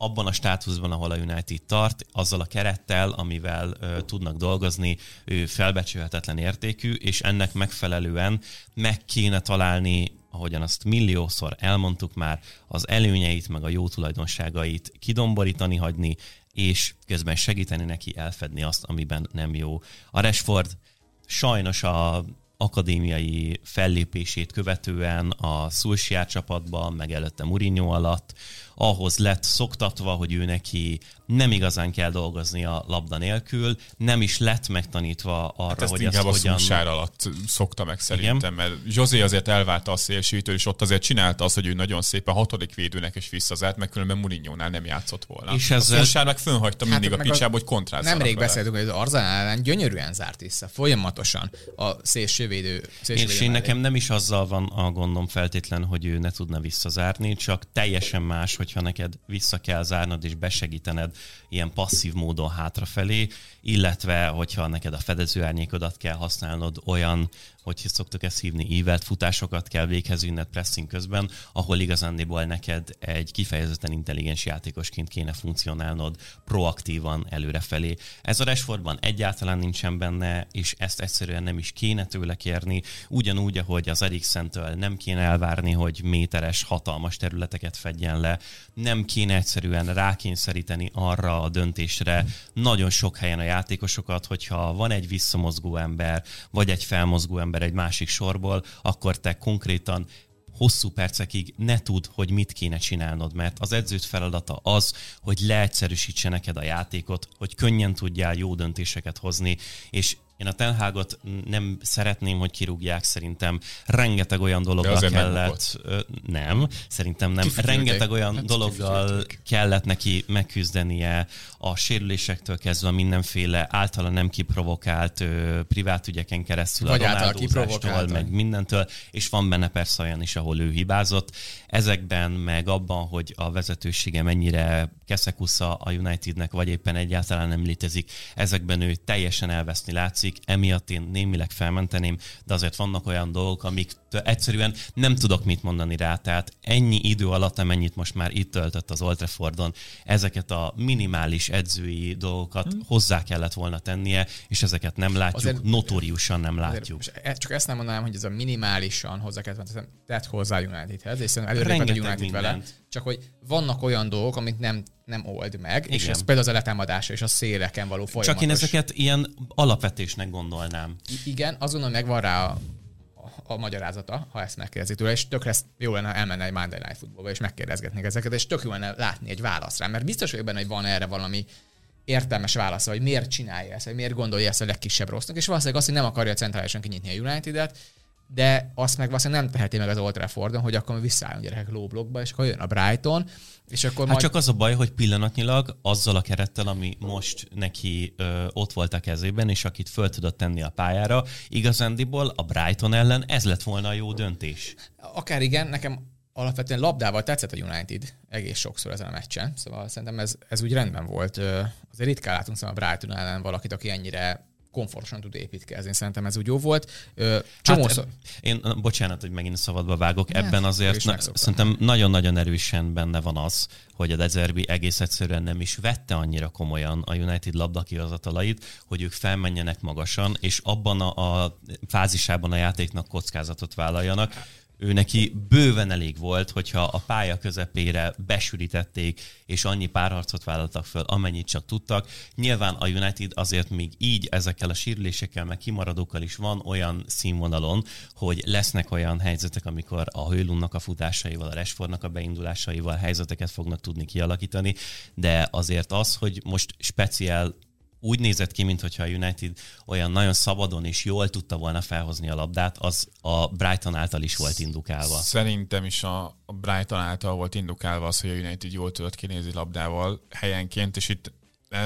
abban a státuszban, ahol a United tart, azzal a kerettel, amivel ö, tudnak dolgozni, ő felbecsülhetetlen értékű, és ennek megfelelően meg kéne találni ahogyan azt milliószor elmondtuk már, az előnyeit, meg a jó tulajdonságait kidomborítani, hagyni, és közben segíteni neki elfedni azt, amiben nem jó. A Rashford sajnos a akadémiai fellépését követően a Szulsiár csapatban, meg előtte Mourinho alatt ahhoz lett szoktatva, hogy ő neki nem igazán kell dolgozni a labda nélkül, nem is lett megtanítva arra, hát ezt hogy inkább ezt a hogyan... alatt szokta meg szerintem, Igen? mert José azért elválta a szélsőtől, és ott azért csinálta azt, hogy ő nagyon szépen hatodik védőnek is visszazárt, meg különben Mourinho-nál nem játszott volna. És ez a Szulsár meg fönhagyta hát mindig a picsába, hogy kontrázzanak Nemrég beszéltünk, hogy az Arzenál ellen gyönyörűen zárt vissza, folyamatosan a szélsővédő. szélsővédő és én nekem nem is azzal van a gondom feltétlen, hogy ő ne tudna visszazárni, csak teljesen más, hogyha neked vissza kell zárnod és besegítened ilyen passzív módon hátrafelé, illetve hogyha neked a fedezőárnyékodat kell használnod olyan hogy szoktuk ezt hívni, ívelt futásokat kell véghez vinned pressing közben, ahol igazándiból neked egy kifejezetten intelligens játékosként kéne funkcionálnod proaktívan előrefelé. Ez a Rashfordban egyáltalán nincsen benne, és ezt egyszerűen nem is kéne tőle kérni, ugyanúgy, ahogy az Eriksen-től nem kéne elvárni, hogy méteres, hatalmas területeket fedjen le, nem kéne egyszerűen rákényszeríteni arra a döntésre nagyon sok helyen a játékosokat, hogyha van egy visszamozgó ember, vagy egy felmozgó ember egy másik sorból, akkor te konkrétan hosszú percekig ne tud, hogy mit kéne csinálnod, mert az edzőt feladata az, hogy leegyszerűsítse neked a játékot, hogy könnyen tudjál jó döntéseket hozni, és én a Tenhágot nem szeretném, hogy kirúgják, szerintem rengeteg olyan dologgal kellett... Nem, szerintem nem. Kifürülték. Rengeteg olyan Hát dologgal kifürülték. kellett neki megküzdenie a sérülésektől kezdve mindenféle általa nem kiprovokált privát ügyeken keresztül Vagy a kiprovokáltan. meg mindentől, és van benne persze olyan is, ahol ő hibázott. Ezekben, meg abban, hogy a vezetősége mennyire keszekusza a Unitednek, vagy éppen egyáltalán nem létezik, ezekben ő teljesen elveszni látszik, emiatt én némileg felmenteném, de azért vannak olyan dolgok, amik egyszerűen nem tudok mit mondani rá, tehát ennyi idő alatt, amennyit most már itt töltött az Old Traffordon, ezeket a minimális edzői dolgokat Hm. hozzá kellett volna tennie, és ezeket nem látjuk, Azért- notóriusan nem Azért látjuk. most e- csak ezt nem mondanám, hogy ez a minimálisan hozzá kellett volna tett hozzá Unitedhez, és szerintem előre United vele. mindent. Csak hogy vannak olyan dolgok, amit nem, nem old meg, és Igen. ez például az a letámadása és a széleken való folyamatos. Csak én ezeket ilyen alapvetésnek gondolnám. I- Igen, azonnal megvan rá a, a, a magyarázata, ha ezt megkérdezik tőle, és tökre jó lenne elmenni egy Monday Night Footballba, és megkérdezgetnék ezeket, és tök jó lenne látni egy választ rá, mert biztos vagyok benne, hogy van erre valami értelmes válasz, hogy miért csinálja ezt, vagy miért gondolja ezt a legkisebb rossznak, és valószínűleg azt, hogy nem akarja centrálisan kinyitni a United-et, de azt meg valószínűleg nem teheti meg az Old Traffordon, hogy akkor visszaállunk gyerekek lóblokkba, és akkor jön a Brighton, és akkor Hát majd... csak az a baj, hogy pillanatnyilag azzal a kerettel, ami most neki ö, ott volt a kezében, és akit föl tudott tenni a pályára, igazándiból a Brighton ellen ez lett volna a jó döntés. Akár igen, nekem alapvetően labdával tetszett a United egész sokszor ezen a meccsen, szóval szerintem ez, ez úgy rendben volt. Azért ritkán látunk szóval a Brighton ellen valakit, aki ennyire komfortosan tud építkezni. Szerintem ez úgy jó volt. Csomószor... Hát, én, bocsánat, hogy megint szabadba vágok, Ne, ebben azért na, szerintem nagyon-nagyon erősen benne van az, hogy a Dezerbi egész egyszerűen nem is vette annyira komolyan a United labdakihozatalait, hogy ők felmenjenek magasan, és abban a, a fázisában a játéknak kockázatot vállaljanak. Ő neki bőven elég volt, hogyha a pálya közepére besűrítették, és annyi párharcot vállaltak föl, amennyit csak tudtak. Nyilván a United azért még így ezekkel a sérülésekkel, meg kimaradókkal is van olyan színvonalon, hogy lesznek olyan helyzetek, amikor a Hőlunnak a futásaival, a Rashfordnak a beindulásaival helyzeteket fognak tudni kialakítani, de azért az, hogy most speciál úgy nézett ki, mintha a United olyan nagyon szabadon és jól tudta volna felhozni a labdát, az a Brighton által is volt indukálva. Szerintem is a, Brighton által volt indukálva az, hogy a United jól tudott kinézni labdával helyenként, és itt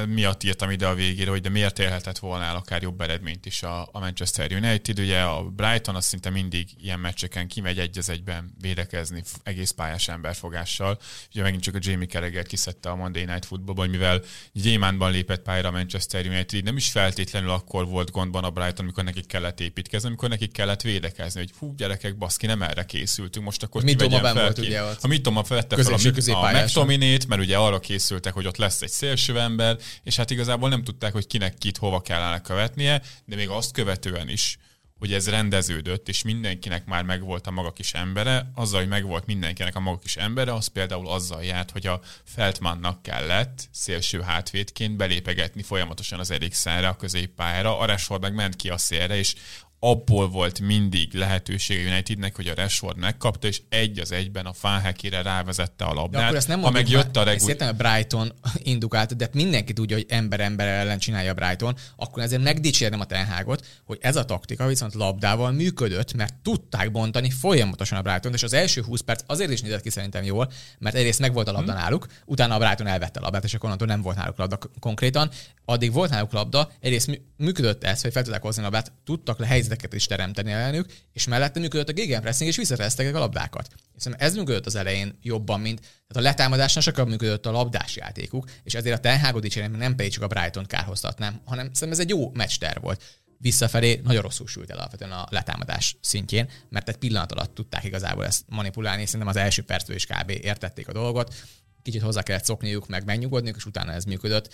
miatt írtam ide a végére, hogy de miért élhetett volna el akár jobb eredményt is a, a Manchester United. Ugye a Brighton az szinte mindig ilyen meccseken kimegy egy az egyben védekezni egész pályás emberfogással. Ugye megint csak a Jamie Carragher kiszedte a Monday Night Footballból, mivel Gyémánban lépett pályára a Manchester United, nem is feltétlenül akkor volt gondban a Brighton, amikor nekik kellett építkezni, amikor nekik kellett védekezni, hogy hú, gyerekek, baszki, nem erre készültünk, most akkor benn fel volt ki. ugye ott. A Mitoma vette fel a, a. McTominayt, mert ugye arra készültek, hogy ott lesz egy szélső ember, és hát igazából nem tudták, hogy kinek kit hova kellene követnie, de még azt követően is, hogy ez rendeződött, és mindenkinek már megvolt a maga kis embere, azzal, hogy megvolt mindenkinek a maga kis embere, az például azzal járt, hogy a Feltmannak kellett szélső hátvédként belépegetni folyamatosan az Eriksenre, a középpályára, a Rashford meg ment ki a szélre, és abból volt mindig lehetőség a Unitednek, hogy a Rashford megkapta, és egy az egyben a Fáhekére rávezette a De labdát. akkor ezt nem ha mondjuk meg jött a már- regu... ezt értem, hogy Brighton *laughs* indukált, de mindenki tudja, hogy ember ember ellen csinálja a Brighton, akkor ezért megdicsérnem a Tenhágot, hogy ez a taktika viszont labdával működött, mert tudták bontani folyamatosan a Brighton, és az első 20 perc azért is nézett ki szerintem jól, mert egyrészt meg volt a labda náluk, utána a Brighton elvette a labdát, és akkor onnantól nem volt náluk labda konkrétan. Addig volt náluk labda, egyrészt mű- működött ez, hogy fel tudták hozni a labdát, tudtak le helyzeteket is teremteni ellenük, és mellette működött a gegenpressing, és visszatesztek a labdákat. Hiszen ez működött az elején jobban, mint tehát a letámadásnál sokkal működött a labdás játékuk, és ezért a Ten dicsérem, nem pedig csak a Brighton kárhoztatnám, hanem szerintem ez egy jó meccster volt. Visszafelé nagyon rosszul sült el alapvetően a letámadás szintjén, mert egy pillanat alatt tudták igazából ezt manipulálni, és szerintem az első perctől is kb. értették a dolgot, kicsit hozzá kellett szokniuk, meg megnyugodniuk, és utána ez működött.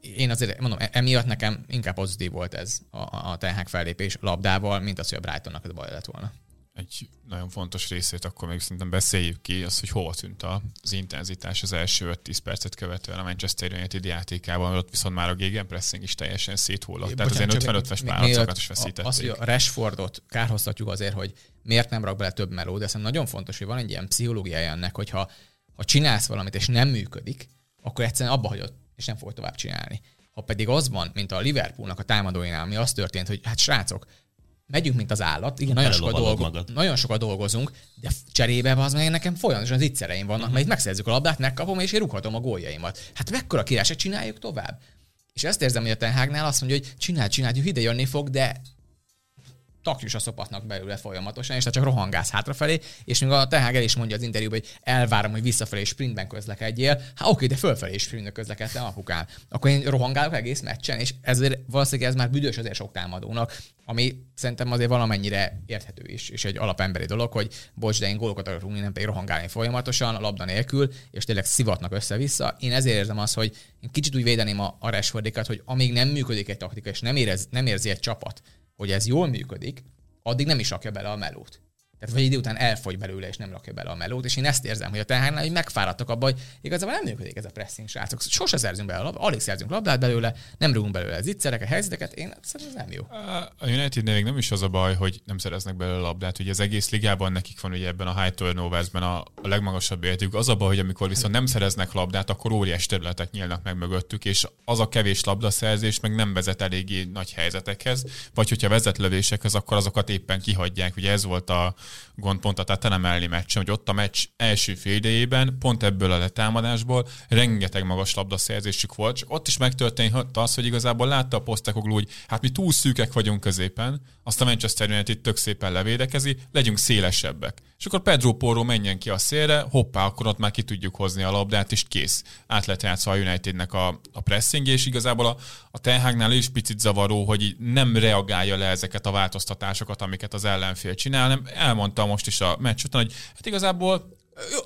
Én azért mondom, e- emiatt nekem inkább pozitív volt ez a, a Ten Hag fellépés labdával, mint az, hogy a Brightonnak ez baj lett volna. egy nagyon fontos részét akkor még szerintem beszéljük ki, az, hogy hova tűnt az intenzitás az első 5-10 percet követően a Manchester United játékában, ott viszont már a gegenpressing is teljesen széthullott. Tehát azért 50-50-es párocokat is veszítették. Az, hogy a Rashfordot kárhoztatjuk azért, hogy miért nem rak bele több meló, de szerintem nagyon fontos, hogy van egy ilyen pszichológiája ennek, hogyha ha csinálsz valamit és nem működik, akkor egyszerűen abba hagyod, és nem fogod tovább csinálni. Ha pedig az van, mint a Liverpoolnak a támadóinál, ami az történt, hogy hát srácok, megyünk, mint az állat, igen, nagyon sokat, dolgo- nagyon sokat dolgozunk, de cserébe az meg nekem folyamatosan az ittszereim vannak, uh-huh. mert itt megszerzzük a labdát, megkapom, és én rúghatom a góljaimat. Hát mekkora királyság, csináljuk tovább. És ezt érzem, hogy a Tenhágnál azt mondja, hogy csinál, csináljuk, ide jönni fog, de takjus a szopatnak belőle folyamatosan, és csak rohangálsz hátrafelé, és még a Tehag el is mondja az interjúban, hogy elvárom, hogy visszafelé sprintben közlekedjél. Hát oké, de fölfelé is sprintben közlekedtem apukám. Akkor én rohangálok egész meccsen, és ezért valószínűleg ez már büdös azért sok támadónak, ami szerintem azért valamennyire érthető is, és egy alapemberi dolog, hogy bocs, de én gólokat akarok rúgni, nem pedig rohangálni folyamatosan, a labda nélkül, és tényleg szivatnak össze-vissza. Én ezért érzem azt, hogy én kicsit úgy védeném a, a hogy amíg nem működik egy taktika, és nem, érez, nem érzi egy csapat, hogy ez jól működik, addig nem is rakja bele a melót. Tehát vagy idő után elfogy belőle, és nem rakja bele a melót, és én ezt érzem, hogy a tehárnál hogy megfáradtak abban, hogy igazából nem működik ez a pressing, srácok. Sose szerzünk bele, alig szerzünk labdát belőle, nem rúgunk belőle az a helyzeteket, én szerintem ez nem jó. A united még nem is az a baj, hogy nem szereznek belőle labdát, ugye az egész ligában nekik van ugye ebben a high turnoversben a, a legmagasabb értékük. Az a baj, hogy amikor viszont nem szereznek labdát, akkor óriás területek nyílnak meg mögöttük, és az a kevés labdaszerzés meg nem vezet eléggé nagy helyzetekhez, vagy hogyha vezet lövésekhez, akkor azokat éppen kihagyják. Ugye ez volt a gond pont a Tatanem meccsen, hogy ott a meccs első fél pont ebből a letámadásból rengeteg magas labdaszerzésük volt, csak ott is megtörtént az, hogy igazából látta a Postecoglou, hogy hát mi túl szűkek vagyunk középen, azt a Manchester United tök szépen levédekezi, legyünk szélesebbek. És akkor Pedro Porro menjen ki a szélre, hoppá, akkor ott már ki tudjuk hozni a labdát, és kész. Át lett játszva a Unitednek a, a pressing, és igazából a, a Tenhágnál is picit zavaró, hogy nem reagálja le ezeket a változtatásokat, amiket az ellenfél csinál, nem elmondta most is a meccs után, hogy hát igazából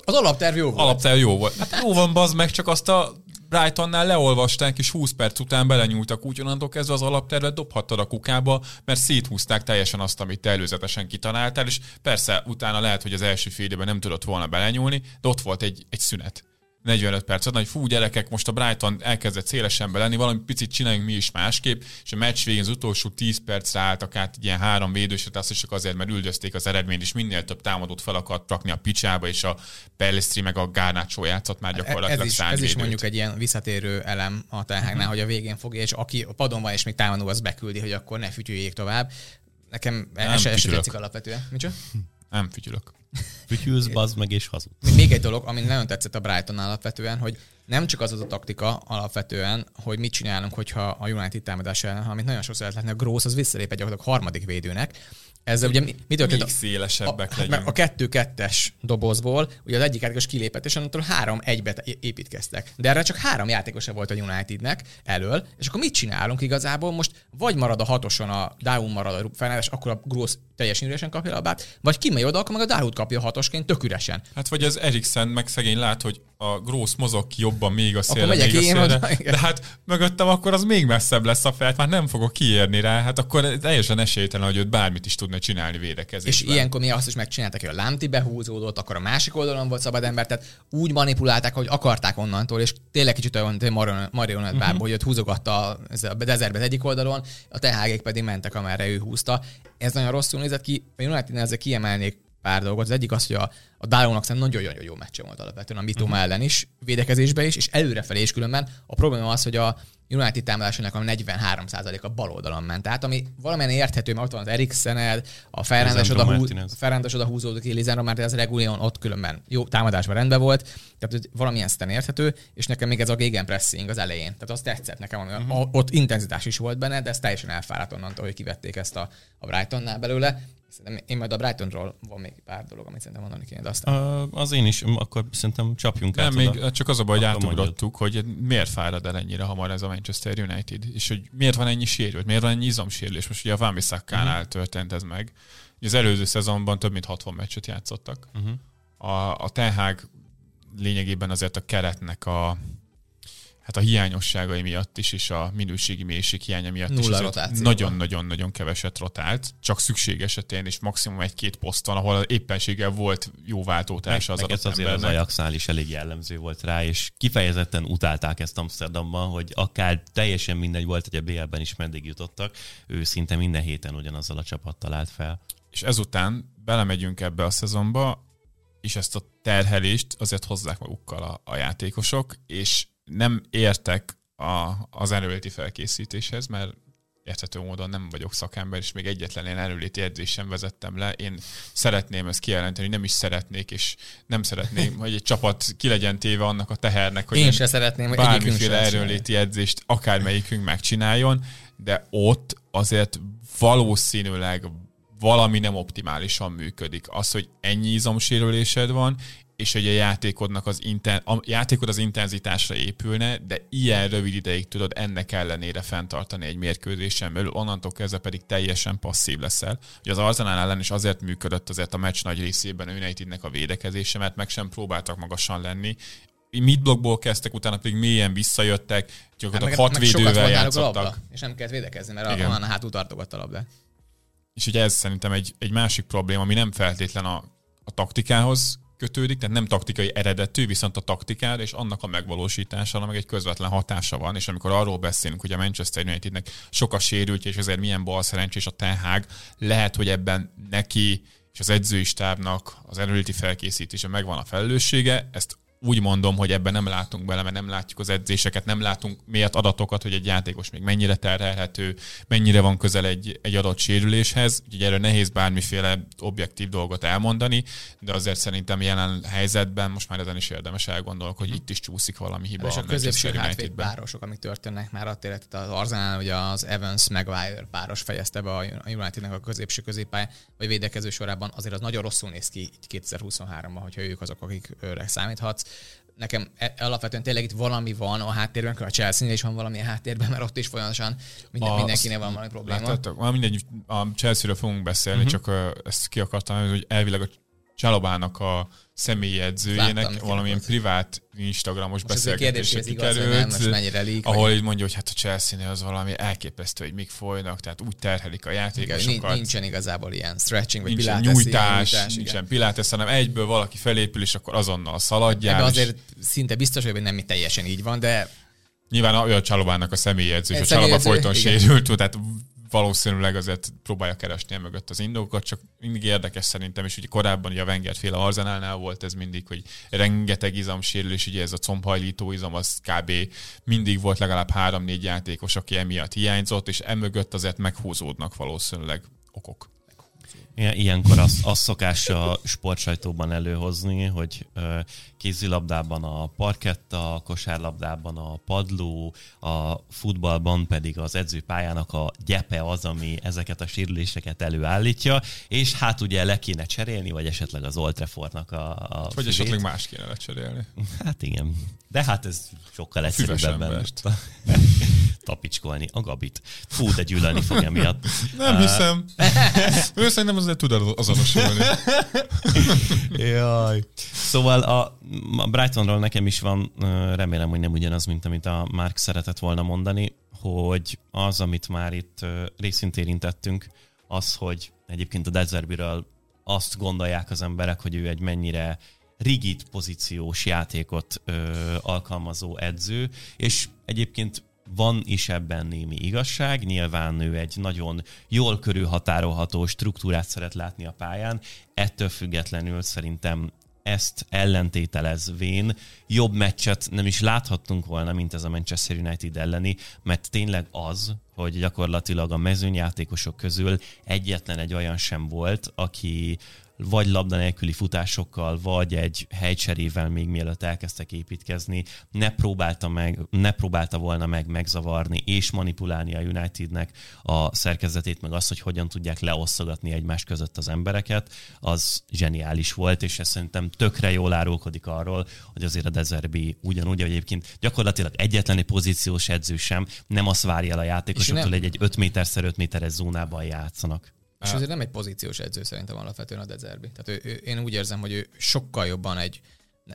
az alapterv jó volt. Alapterv jó volt. Hát jó van, bazd meg, csak azt a Brightonnál leolvasták, és 20 perc után belenyúltak, úgy onnantól kezdve az alaptervet dobhattad a kukába, mert széthúzták teljesen azt, amit te előzetesen kitanáltál, és persze utána lehet, hogy az első fél nem tudott volna belenyúlni, de ott volt egy, egy szünet. 45 percet, hogy fú, gyerekek, most a Brighton elkezdett szélesen lenni, valami picit csináljunk mi is másképp, és a meccs végén az utolsó 10 percre álltak át ilyen három védőset, azt is csak azért, mert üldözték az eredményt, és minél több támadót fel akart rakni a picsába, és a Pellistri meg a Garnacho játszott már gyakorlatilag ez is, ez is mondjuk egy ilyen visszatérő elem a Tenhágnál, uh-huh. hogy a végén fogja, és aki a padon van, és még támadó, az beküldi, hogy akkor ne fütyüljék tovább. Nekem ez se tetszik alapvetően. Micsoda? Nem fütyülök. Fütyülsz, bazd meg és hazud. Még egy dolog, ami nagyon tetszett a Brighton alapvetően, hogy nem csak az az a taktika alapvetően, hogy mit csinálunk, hogyha a United támadás ellen, amit nagyon sokszor lehet látni, a Gross az visszalép egy gyakorlatilag harmadik védőnek, ezzel ugye mi, mi történt? Még szélesebbek a, legyünk. A kettő-kettes dobozból, ugye az egyik játékos kilépett, és onnantól három egybe építkeztek. De erre csak három játékosa volt a Unitednek elől, és akkor mit csinálunk igazából? Most vagy marad a hatoson a Down marad a Fernández, akkor a Gross teljesen üresen kapja a labát, vagy kimegy oda, akkor meg a Dahoud kapja hatosként tök üresen. Hát vagy az Eriksen meg szegény lát, hogy a Gross mozog ki jobban még a szélre, még a szélre. De hát mögöttem akkor az még messzebb lesz a felt, már nem fogok kiérni rá, hát akkor teljesen esélytelen, hogy őt bármit is tudna csinálni védekezésben. És ilyenkor mi azt is megcsináltak, hogy a Lámti behúzódott, akkor a másik oldalon volt szabad ember, tehát úgy manipulálták, hogy akarták onnantól, és tényleg kicsit olyan marionett uh-huh. bárba, hogy ott húzogatta a dezerbe az egyik oldalon, a tehágék pedig mentek, amerre ő húzta. Ez nagyon rosszul nézett ki, United ezzel kiemelnék pár dolgot. Az egyik az, hogy a, a Dálónak szerintem nagyon-nagyon jó meccse volt alapvetően a Mitoma uh-huh. ellen is, védekezésbe is, és előrefelé is különben. A probléma az, hogy a United támadásának a 43% a bal oldalon ment. Tehát ami valamilyen érthető, mert ott van az Eriksened, a Ferrandes oda, hú, oda húzódik ki, Lizán mert az Regulion ott különben jó támadásban rendben volt, tehát hogy valamilyen szinten érthető, és nekem még ez a gegenpressing az elején. Tehát az tetszett nekem, uh-huh. ott intenzitás is volt benne, de ez teljesen elfáradt onnantól, hogy kivették ezt a, a Brightonnál belőle. Szerintem én majd a Brightonról van még pár dolog, amit szerintem mondani kéne, de aztán... Az én is, akkor szerintem csapjunk Nem, át még oda. csak az a baj, hogy átugrottuk, hogy miért fárad el ennyire hamar ez a Manchester United, és hogy miért van ennyi sérült, miért van ennyi izomsérülés. Most ugye a Van uh-huh. történt ez meg. Az előző szezonban több mint 60 meccset játszottak. Uh-huh. A, a Ten Hag lényegében azért a keretnek a hát a hiányosságai miatt is, és a minőségi mélység hiánya miatt Nulla is nagyon-nagyon-nagyon keveset rotált, csak szükség esetén, és maximum egy-két poszton, ahol éppenséggel volt jó váltótársa az meg adott azért az embernek. Ajaxnál is elég jellemző volt rá, és kifejezetten utálták ezt Amsterdamban, hogy akár teljesen mindegy volt, hogy a BL-ben is meddig jutottak, ő szinte minden héten ugyanazzal a csapattal állt fel. És ezután belemegyünk ebbe a szezonba, és ezt a terhelést azért hozzák magukkal a, a játékosok, és nem értek a, az erőléti felkészítéshez, mert érthető módon nem vagyok szakember, és még egyetlen ilyen erőléti edzést sem vezettem le. Én szeretném ezt kijelenteni, nem is szeretnék, és nem szeretném, hogy egy csapat ki legyen téve annak a tehernek, hogy Én se szeretném, hogy bármiféle erőléti edzést akármelyikünk megcsináljon, de ott azért valószínűleg valami nem optimálisan működik. Az, hogy ennyi izomsérülésed van, és hogy a játékodnak az, inten, a játékod az intenzitásra épülne, de ilyen rövid ideig tudod ennek ellenére fenntartani egy mérkőzésen belül, onnantól kezdve pedig teljesen passzív leszel. Ugye az Arsenal ellen is azért működött azért a meccs nagy részében a Unitednek a védekezése, mert meg sem próbáltak magasan lenni, midblockból kezdtek, utána pedig mélyen visszajöttek, Hát gyakorlatilag meg, hat meg védővel játszottak. labda, és nem kellett védekezni, mert Igen. a hátul tartogatta a labdát. És ugye ez szerintem egy, egy másik probléma, ami nem feltétlen a, a taktikához kötődik, tehát nem taktikai eredetű, viszont a taktikára és annak a megvalósítására meg egy közvetlen hatása van, és amikor arról beszélünk, hogy a Manchester Unitednek sok a sérült, és ezért milyen bal szerencsés a Ten lehet, hogy ebben neki és az edzői stábnak az erőléti felkészítése megvan a felelőssége, ezt úgy mondom, hogy ebben nem látunk bele, mert nem látjuk az edzéseket, nem látunk miért adatokat, hogy egy játékos még mennyire terhelhető, mennyire van közel egy, egy adott sérüléshez. Úgyhogy erről nehéz bármiféle objektív dolgot elmondani, de azért szerintem jelen helyzetben most már ezen is érdemes elgondolni, hogy itt is csúszik valami hiba. és a középső hátvéd párosok, amik történnek már a tehát az Arsenal, ugye az Evans Maguire páros fejezte be a Unitednek a középső középpály, vagy védekező sorában, azért az nagyon rosszul néz ki így 2023-ban, hogyha ők azok, akikre számíthatsz. Nekem e- alapvetően tényleg itt valami van a háttérben, a chelsea is van valami a háttérben, mert ott is folyamatosan minden, A- mindenkinél van valami probléma. Láttátok? Már mindegy, a Chelsea-ről fogunk beszélni, uh-huh. csak ezt ki akartam, hogy elvileg a Csalobának a személyi edzőjének Láttam, valamilyen privát Instagramos nem, kikerült, ahol így mondja, hogy hát a Chelsea-nél az valami elképesztő, hogy mik folynak, tehát úgy terhelik a játékosokat. nincs- nincsen igazából ilyen stretching, vagy nincsen pilates, nyújtás, ilyen nyújtás, nincsen pilates, hanem egyből valaki felépül, és akkor azonnal szaladjál. Ebben és azért szinte biztos, hogy nem teljesen így van, de Nyilván olyan Csalobának a személyi edző, és a Csaloba folyton igen. sérült, tehát valószínűleg azért próbálja keresni mögött az indokokat, csak mindig érdekes szerintem, és ugye korábban ugye a Wenger féle Arzenálnál volt ez mindig, hogy rengeteg izomsérülés, ugye ez a combhajlító izom, az kb. mindig volt legalább három-négy játékos, aki emiatt hiányzott, és emögött azért meghúzódnak valószínűleg okok. Ilyen- Ilyenkor azt, azt szokás a sportsajtóban előhozni, hogy kézilabdában a parketta, a kosárlabdában a padló, a futballban pedig az edzőpályának a gyepe az, ami ezeket a sérüléseket előállítja, és hát ugye le kéne cserélni, vagy esetleg az Old Traffordnak a, a Vagy füvét. esetleg más kéne lecserélni. Hát igen. De hát ez sokkal Füves egyszerűbben *laughs* tapicskolni a gabit. Fú, de gyűlölni fog emiatt. *laughs* Nem hiszem. *laughs* ő szerintem azért tud azonosulni. Jaj. Szóval a, a Brightonról nekem is van, remélem, hogy nem ugyanaz, mint amit a Mark szeretett volna mondani, hogy az, amit már itt részint érintettünk, az, hogy egyébként a Dezerbiről azt gondolják az emberek, hogy ő egy mennyire rigid pozíciós játékot ö, alkalmazó edző, és egyébként van is ebben némi igazság, nyilván ő egy nagyon jól körülhatárolható struktúrát szeret látni a pályán, ettől függetlenül szerintem ezt ellentételezvén jobb meccset nem is láthattunk volna, mint ez a Manchester United elleni, mert tényleg az, hogy gyakorlatilag a mezőnyjátékosok közül egyetlen egy olyan sem volt, aki vagy labda nélküli futásokkal, vagy egy helycserével még mielőtt elkezdtek építkezni, ne próbálta, meg, ne próbálta volna meg megzavarni és manipulálni a Unitednek a szerkezetét, meg azt, hogy hogyan tudják leosztogatni egymás között az embereket, az zseniális volt, és ez szerintem tökre jól árulkodik arról, hogy azért a Dezerbi ugyanúgy, hogy egyébként gyakorlatilag egyetlen egy pozíciós edző sem nem azt várja el a játékosoktól, hogy egy 5 méterszer 5 méteres zónában játszanak. És azért nem egy pozíciós edző szerintem alapvetően a Dezerbi. Tehát ő, ő, én úgy érzem, hogy ő sokkal jobban egy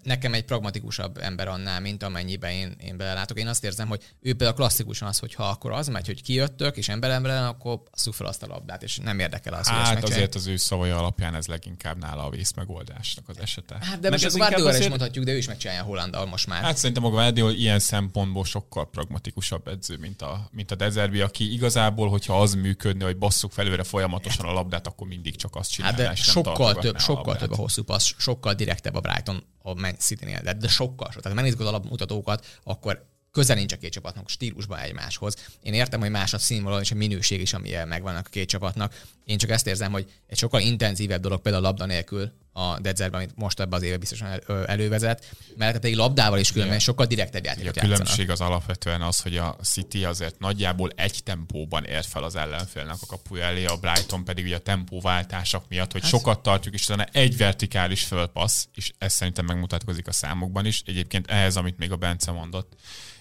nekem egy pragmatikusabb ember annál, mint amennyiben én, én belelátok. Én azt érzem, hogy ő például klasszikusan az, hogy ha akkor az megy, hogy kijöttök, és ember ember akkor szú fel azt a labdát, és nem érdekel az, Hát hogy azért az ő szavai alapján ez leginkább nála a vészmegoldásnak az esete. Hát de most ez a Guardiola is azért- mondhatjuk, de ő is megcsinálja Hollandal most már. Hát szerintem a Guardiola ilyen szempontból sokkal pragmatikusabb edző, mint a, mint a Dezerbi, aki igazából, hogyha az működne, hogy basszuk felőle folyamatosan a labdát, akkor mindig csak azt Hát csinálná, de sokkal több, sokkal több a hosszú passz, sokkal direktebb a Brighton a Man City-nél, de, de sokkal. Tehát ha megnézzük az alapmutatókat, akkor közel nincs a két csapatnak stílusban egymáshoz. Én értem, hogy más a színvonal és a minőség is, amilyen megvannak a két csapatnak. Én csak ezt érzem, hogy egy sokkal intenzívebb dolog például a labda nélkül a Dedzerben, amit most ebben az évben biztosan elővezet, mert pedig labdával is különben Igen. sokkal direktebb játékot a játszanak. különbség az alapvetően az, hogy a City azért nagyjából egy tempóban ér fel az ellenfélnek a kapuja elé, a Brighton pedig ugye a tempóváltások miatt, hogy sokat tartjuk, és utána egy vertikális fölpassz, és ez szerintem megmutatkozik a számokban is. Egyébként ehhez, amit még a Bence mondott,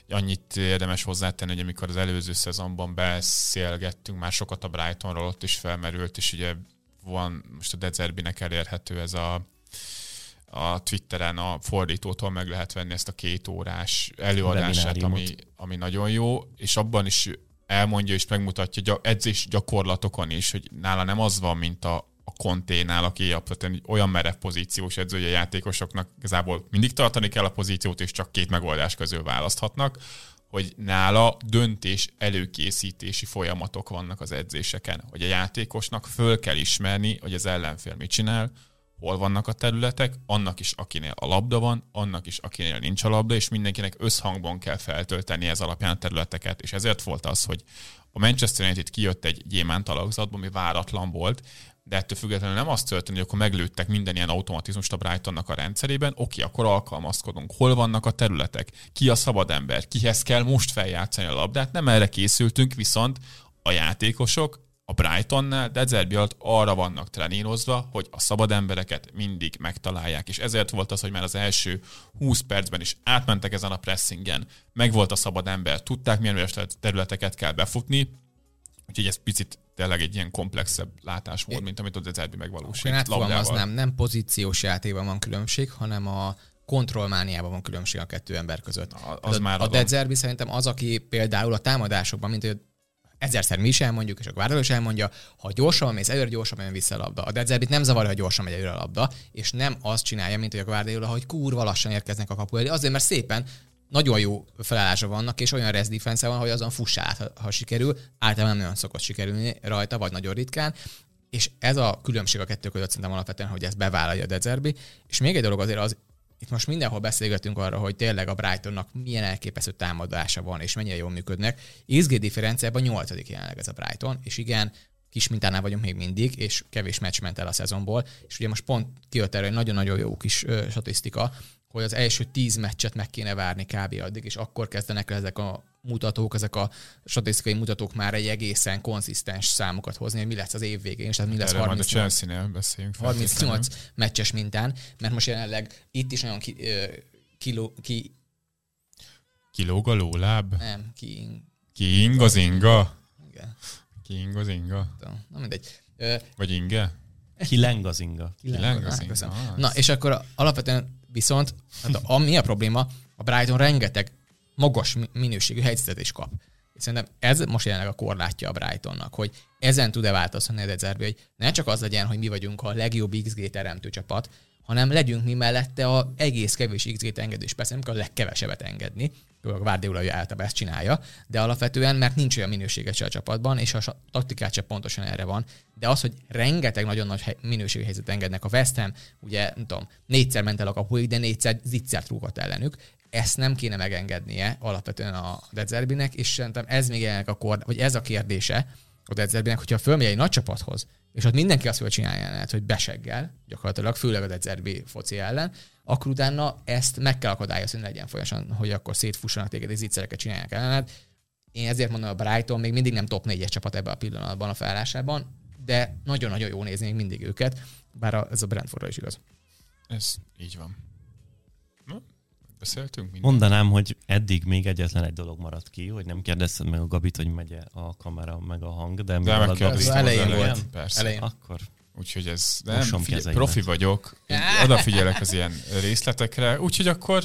annyit érdemes hozzátenni, hogy amikor az előző szezonban beszélgettünk már sokat a Brightonról, ott is felmerült, és ugye van most a Dezerbinek elérhető ez a a Twitteren a fordítótól meg lehet venni ezt a két órás előadását, ami, ami nagyon jó, és abban is elmondja és megmutatja edzés gyakorlatokon is, hogy nála nem az van, mint a, a konténál, aki alapvetően olyan merev pozíciós edzője a játékosoknak igazából mindig tartani kell a pozíciót, és csak két megoldás közül választhatnak, hogy nála döntés előkészítési folyamatok vannak az edzéseken, hogy a játékosnak föl kell ismerni, hogy az ellenfél mit csinál, hol vannak a területek, annak is, akinél a labda van, annak is, akinél nincs a labda, és mindenkinek összhangban kell feltölteni ez alapján a területeket. És ezért volt az, hogy a Manchester United kijött egy gyémánt alakzatból, ami váratlan volt, de ettől függetlenül nem azt történt, hogy akkor meglőttek minden ilyen automatizmust a Brightonnak a rendszerében, oké, akkor alkalmazkodunk. Hol vannak a területek? Ki a szabad ember? Kihez kell most feljátszani a labdát? Nem erre készültünk, viszont a játékosok a Brightonnál Dezerbi alatt arra vannak trenírozva, hogy a szabad embereket mindig megtalálják, és ezért volt az, hogy már az első 20 percben is átmentek ezen a pressingen, meg volt a szabad ember, tudták milyen területeket kell befutni, úgyhogy ez picit tényleg egy ilyen komplexebb látás volt, mint amit a Dezerbi megvalósít. Én labdával. átfogalmaznám, nem pozíciós játékban van különbség, hanem a kontrollmániában van különbség a kettő ember között. Na, az Tehát a, már a adom. Dedzerbi szerintem az, aki például a támadásokban, mint hogy ezerszer mi is elmondjuk, és a Guardiola is elmondja, ha gyorsan mész előre, gyorsan jön vissza a labda. A Dedzerbit nem zavarja, ha gyorsan megy előre a labda, és nem azt csinálja, mint hogy a Guardiola, hogy kurva lassan érkeznek a kapu elé. Azért, mert szépen nagyon jó felállása vannak, és olyan rest defense van, hogy azon fuss át, ha, sikerül. Általában nem nagyon szokott sikerülni rajta, vagy nagyon ritkán. És ez a különbség a kettő között szerintem alapvetően, hogy ezt bevállalja a Dezerbi. És még egy dolog azért az, itt most mindenhol beszélgetünk arra, hogy tényleg a Brightonnak milyen elképesztő támadása van, és mennyire jól működnek. XG differenciában nyolcadik jelenleg ez a Brighton, és igen, kis mintánál vagyunk még mindig, és kevés meccs ment el a szezonból, és ugye most pont kijött erre egy nagyon-nagyon jó kis ö, statisztika, hogy az első tíz meccset meg kéne várni kb. addig, és akkor kezdenek el ezek a mutatók, ezek a statisztikai mutatók már egy egészen konzisztens számokat hozni, hogy mi lesz az év végén, és tehát mi lesz Erről majd a 38 Chelsea-nél beszéljünk. 38 meccses mintán, mert most jelenleg itt is nagyon ki, ö, kiló, ki Kilóg a lóláb? nem, ki, King az inga? igen, King az inga? na mindegy. Ö, Vagy inge? Kileng az inga. Kileng az inga. Ah, Na, és akkor alapvetően viszont, hát a, a, probléma? A Brighton rengeteg magas mi- minőségű helyzetet is kap. És szerintem ez most jelenleg a korlátja a Brightonnak, hogy ezen tud-e változtatni a Dezerbi, hogy ne csak az legyen, hogy mi vagyunk a legjobb XG teremtő csapat, hanem legyünk mi mellette a egész kevés XG-t engedő, és persze nem kell a legkevesebbet engedni, a Guardiola ugye általában ezt csinálja, de alapvetően, mert nincs olyan minősége se a csapatban, és a taktikát se pontosan erre van, de az, hogy rengeteg nagyon nagy minőségű helyzet engednek a West Ham, ugye, nem tudom, négyszer ment el a kapuig, de négyszer zicsert rúgott ellenük, ezt nem kéne megengednie alapvetően a Dezerbinek, és szerintem ez még jelenleg a kor, vagy ez a kérdése a Dezerbinek, hogyha fölmegy egy nagy csapathoz, és ott mindenki azt fogja csinálni ellene, hogy beseggel, gyakorlatilag, főleg a Dezerbi foci ellen, akkor utána ezt meg kell akadályozni, hogy legyen folyamatosan, hogy akkor szétfussanak téged és zicsereket csinálják ellened. Én ezért mondom, a Brighton még mindig nem top 4-es csapat ebben a pillanatban a felállásában, de nagyon-nagyon jó nézni még mindig őket, bár ez a Brentfordra is igaz. Ez így van. Beszéltünk minden. Mondanám, hogy eddig még egyetlen egy dolog maradt ki, hogy nem kérdezted meg a Gabit, hogy megy a kamera meg a hang, de, De mivel a Gabi... megkérdeztem Az elején volt. Persze. Elején. Akkor Úgyhogy ez nem, kezeimet. profi vagyok, odafigyelek az ilyen részletekre, úgyhogy akkor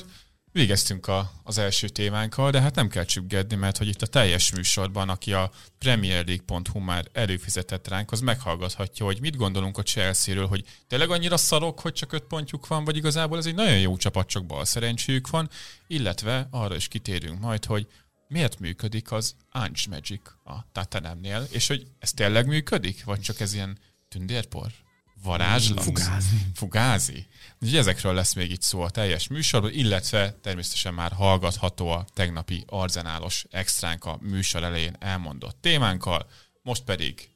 végeztünk a, az első témánkkal, de hát nem kell csüggedni, mert hogy itt a teljes műsorban, aki a premierleague.hu már előfizetett ránk, az meghallgathatja, hogy mit gondolunk a Chelsea-ről, hogy tényleg annyira szarok, hogy csak öt pontjuk van, vagy igazából ez egy nagyon jó csapat, csak bal szerencséjük van, illetve arra is kitérünk majd, hogy miért működik az Ange Magic a Tatanemnél, és hogy ez tényleg működik, vagy csak ez ilyen tündérpor? Varázslat? Fugázi. Fugázi. Úgyhogy ezekről lesz még itt szó a teljes műsorban, illetve természetesen már hallgatható a tegnapi arzenálos extránk a műsor elején elmondott témánkkal, most pedig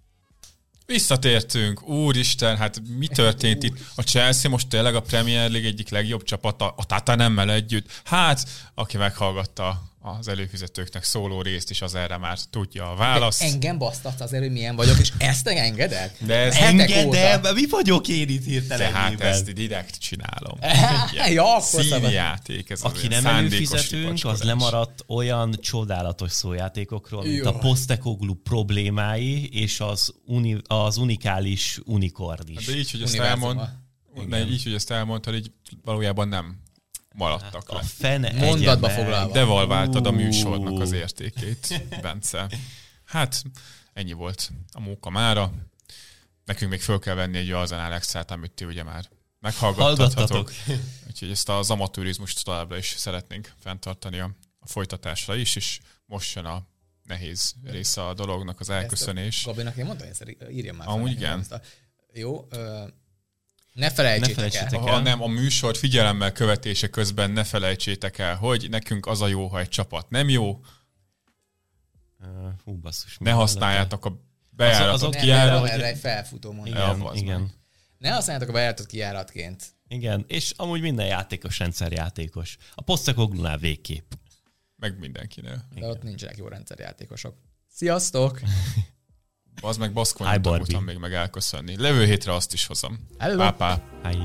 Visszatértünk, úristen, hát mi történt itt? A Chelsea most tényleg a Premier League egyik legjobb csapata, a Tatanemmel együtt. Hát, aki meghallgatta az előfizetőknek szóló részt is, az erre már tudja a választ. Engem basztatsz azért, hogy milyen vagyok, és ezt te engeded? De ez Engedem, óta. mi vagyok én itt hirtelen? tehát ezt direkt csinálom. *laughs* Ja, akkor. Színjáték, ez Aki nem előfizetőnk, az lemaradt olyan csodálatos szójátékokról, mint a Jaj. Postekoglu problémái és az, uni, az unikális unikorn is. De így, hogy ezt elmond, de így, hogy ezt elmondtad, így valójában nem maradtak A le. fene Mondatba foglalva. Devalváltad a műsornak az értékét, Bence. Hát, ennyi volt a móka mára. Nekünk még föl kell venni egy Arzenál Extrát, amit ti ugye már meghallgattatok. Hallgattatok. *laughs* Úgyhogy ezt az amatőrizmust továbbra is szeretnénk fenntartani a, a folytatásra is, és most jön a nehéz része a dolognak, az elköszönés. Gabinak én mondtam, hogy írja már. Amúgy igen. ezt a- Jó, ö, ne felejtsétek, Ne felejtsétek el. el. Ha nem, a műsor figyelemmel követése közben ne felejtsétek el, hogy nekünk az a jó, ha egy csapat nem jó, Hú, basszus. ne használjátok a bejáratot, azok Nem, kijárat- erre, egy felfutó mondat. Igen, az igen. Ne használjátok a bejáratot kijáratként. Igen, és amúgy minden játékos rendszerjátékos. A Postecoglunál végképp. meg mindenkinél. De ott nincsenek jó rendszerjátékosok. Sziasztok! *laughs* Az meg baszkonyot tanultam még meg elköszönni. Levő hétre azt is hozom. Pápá. Hi.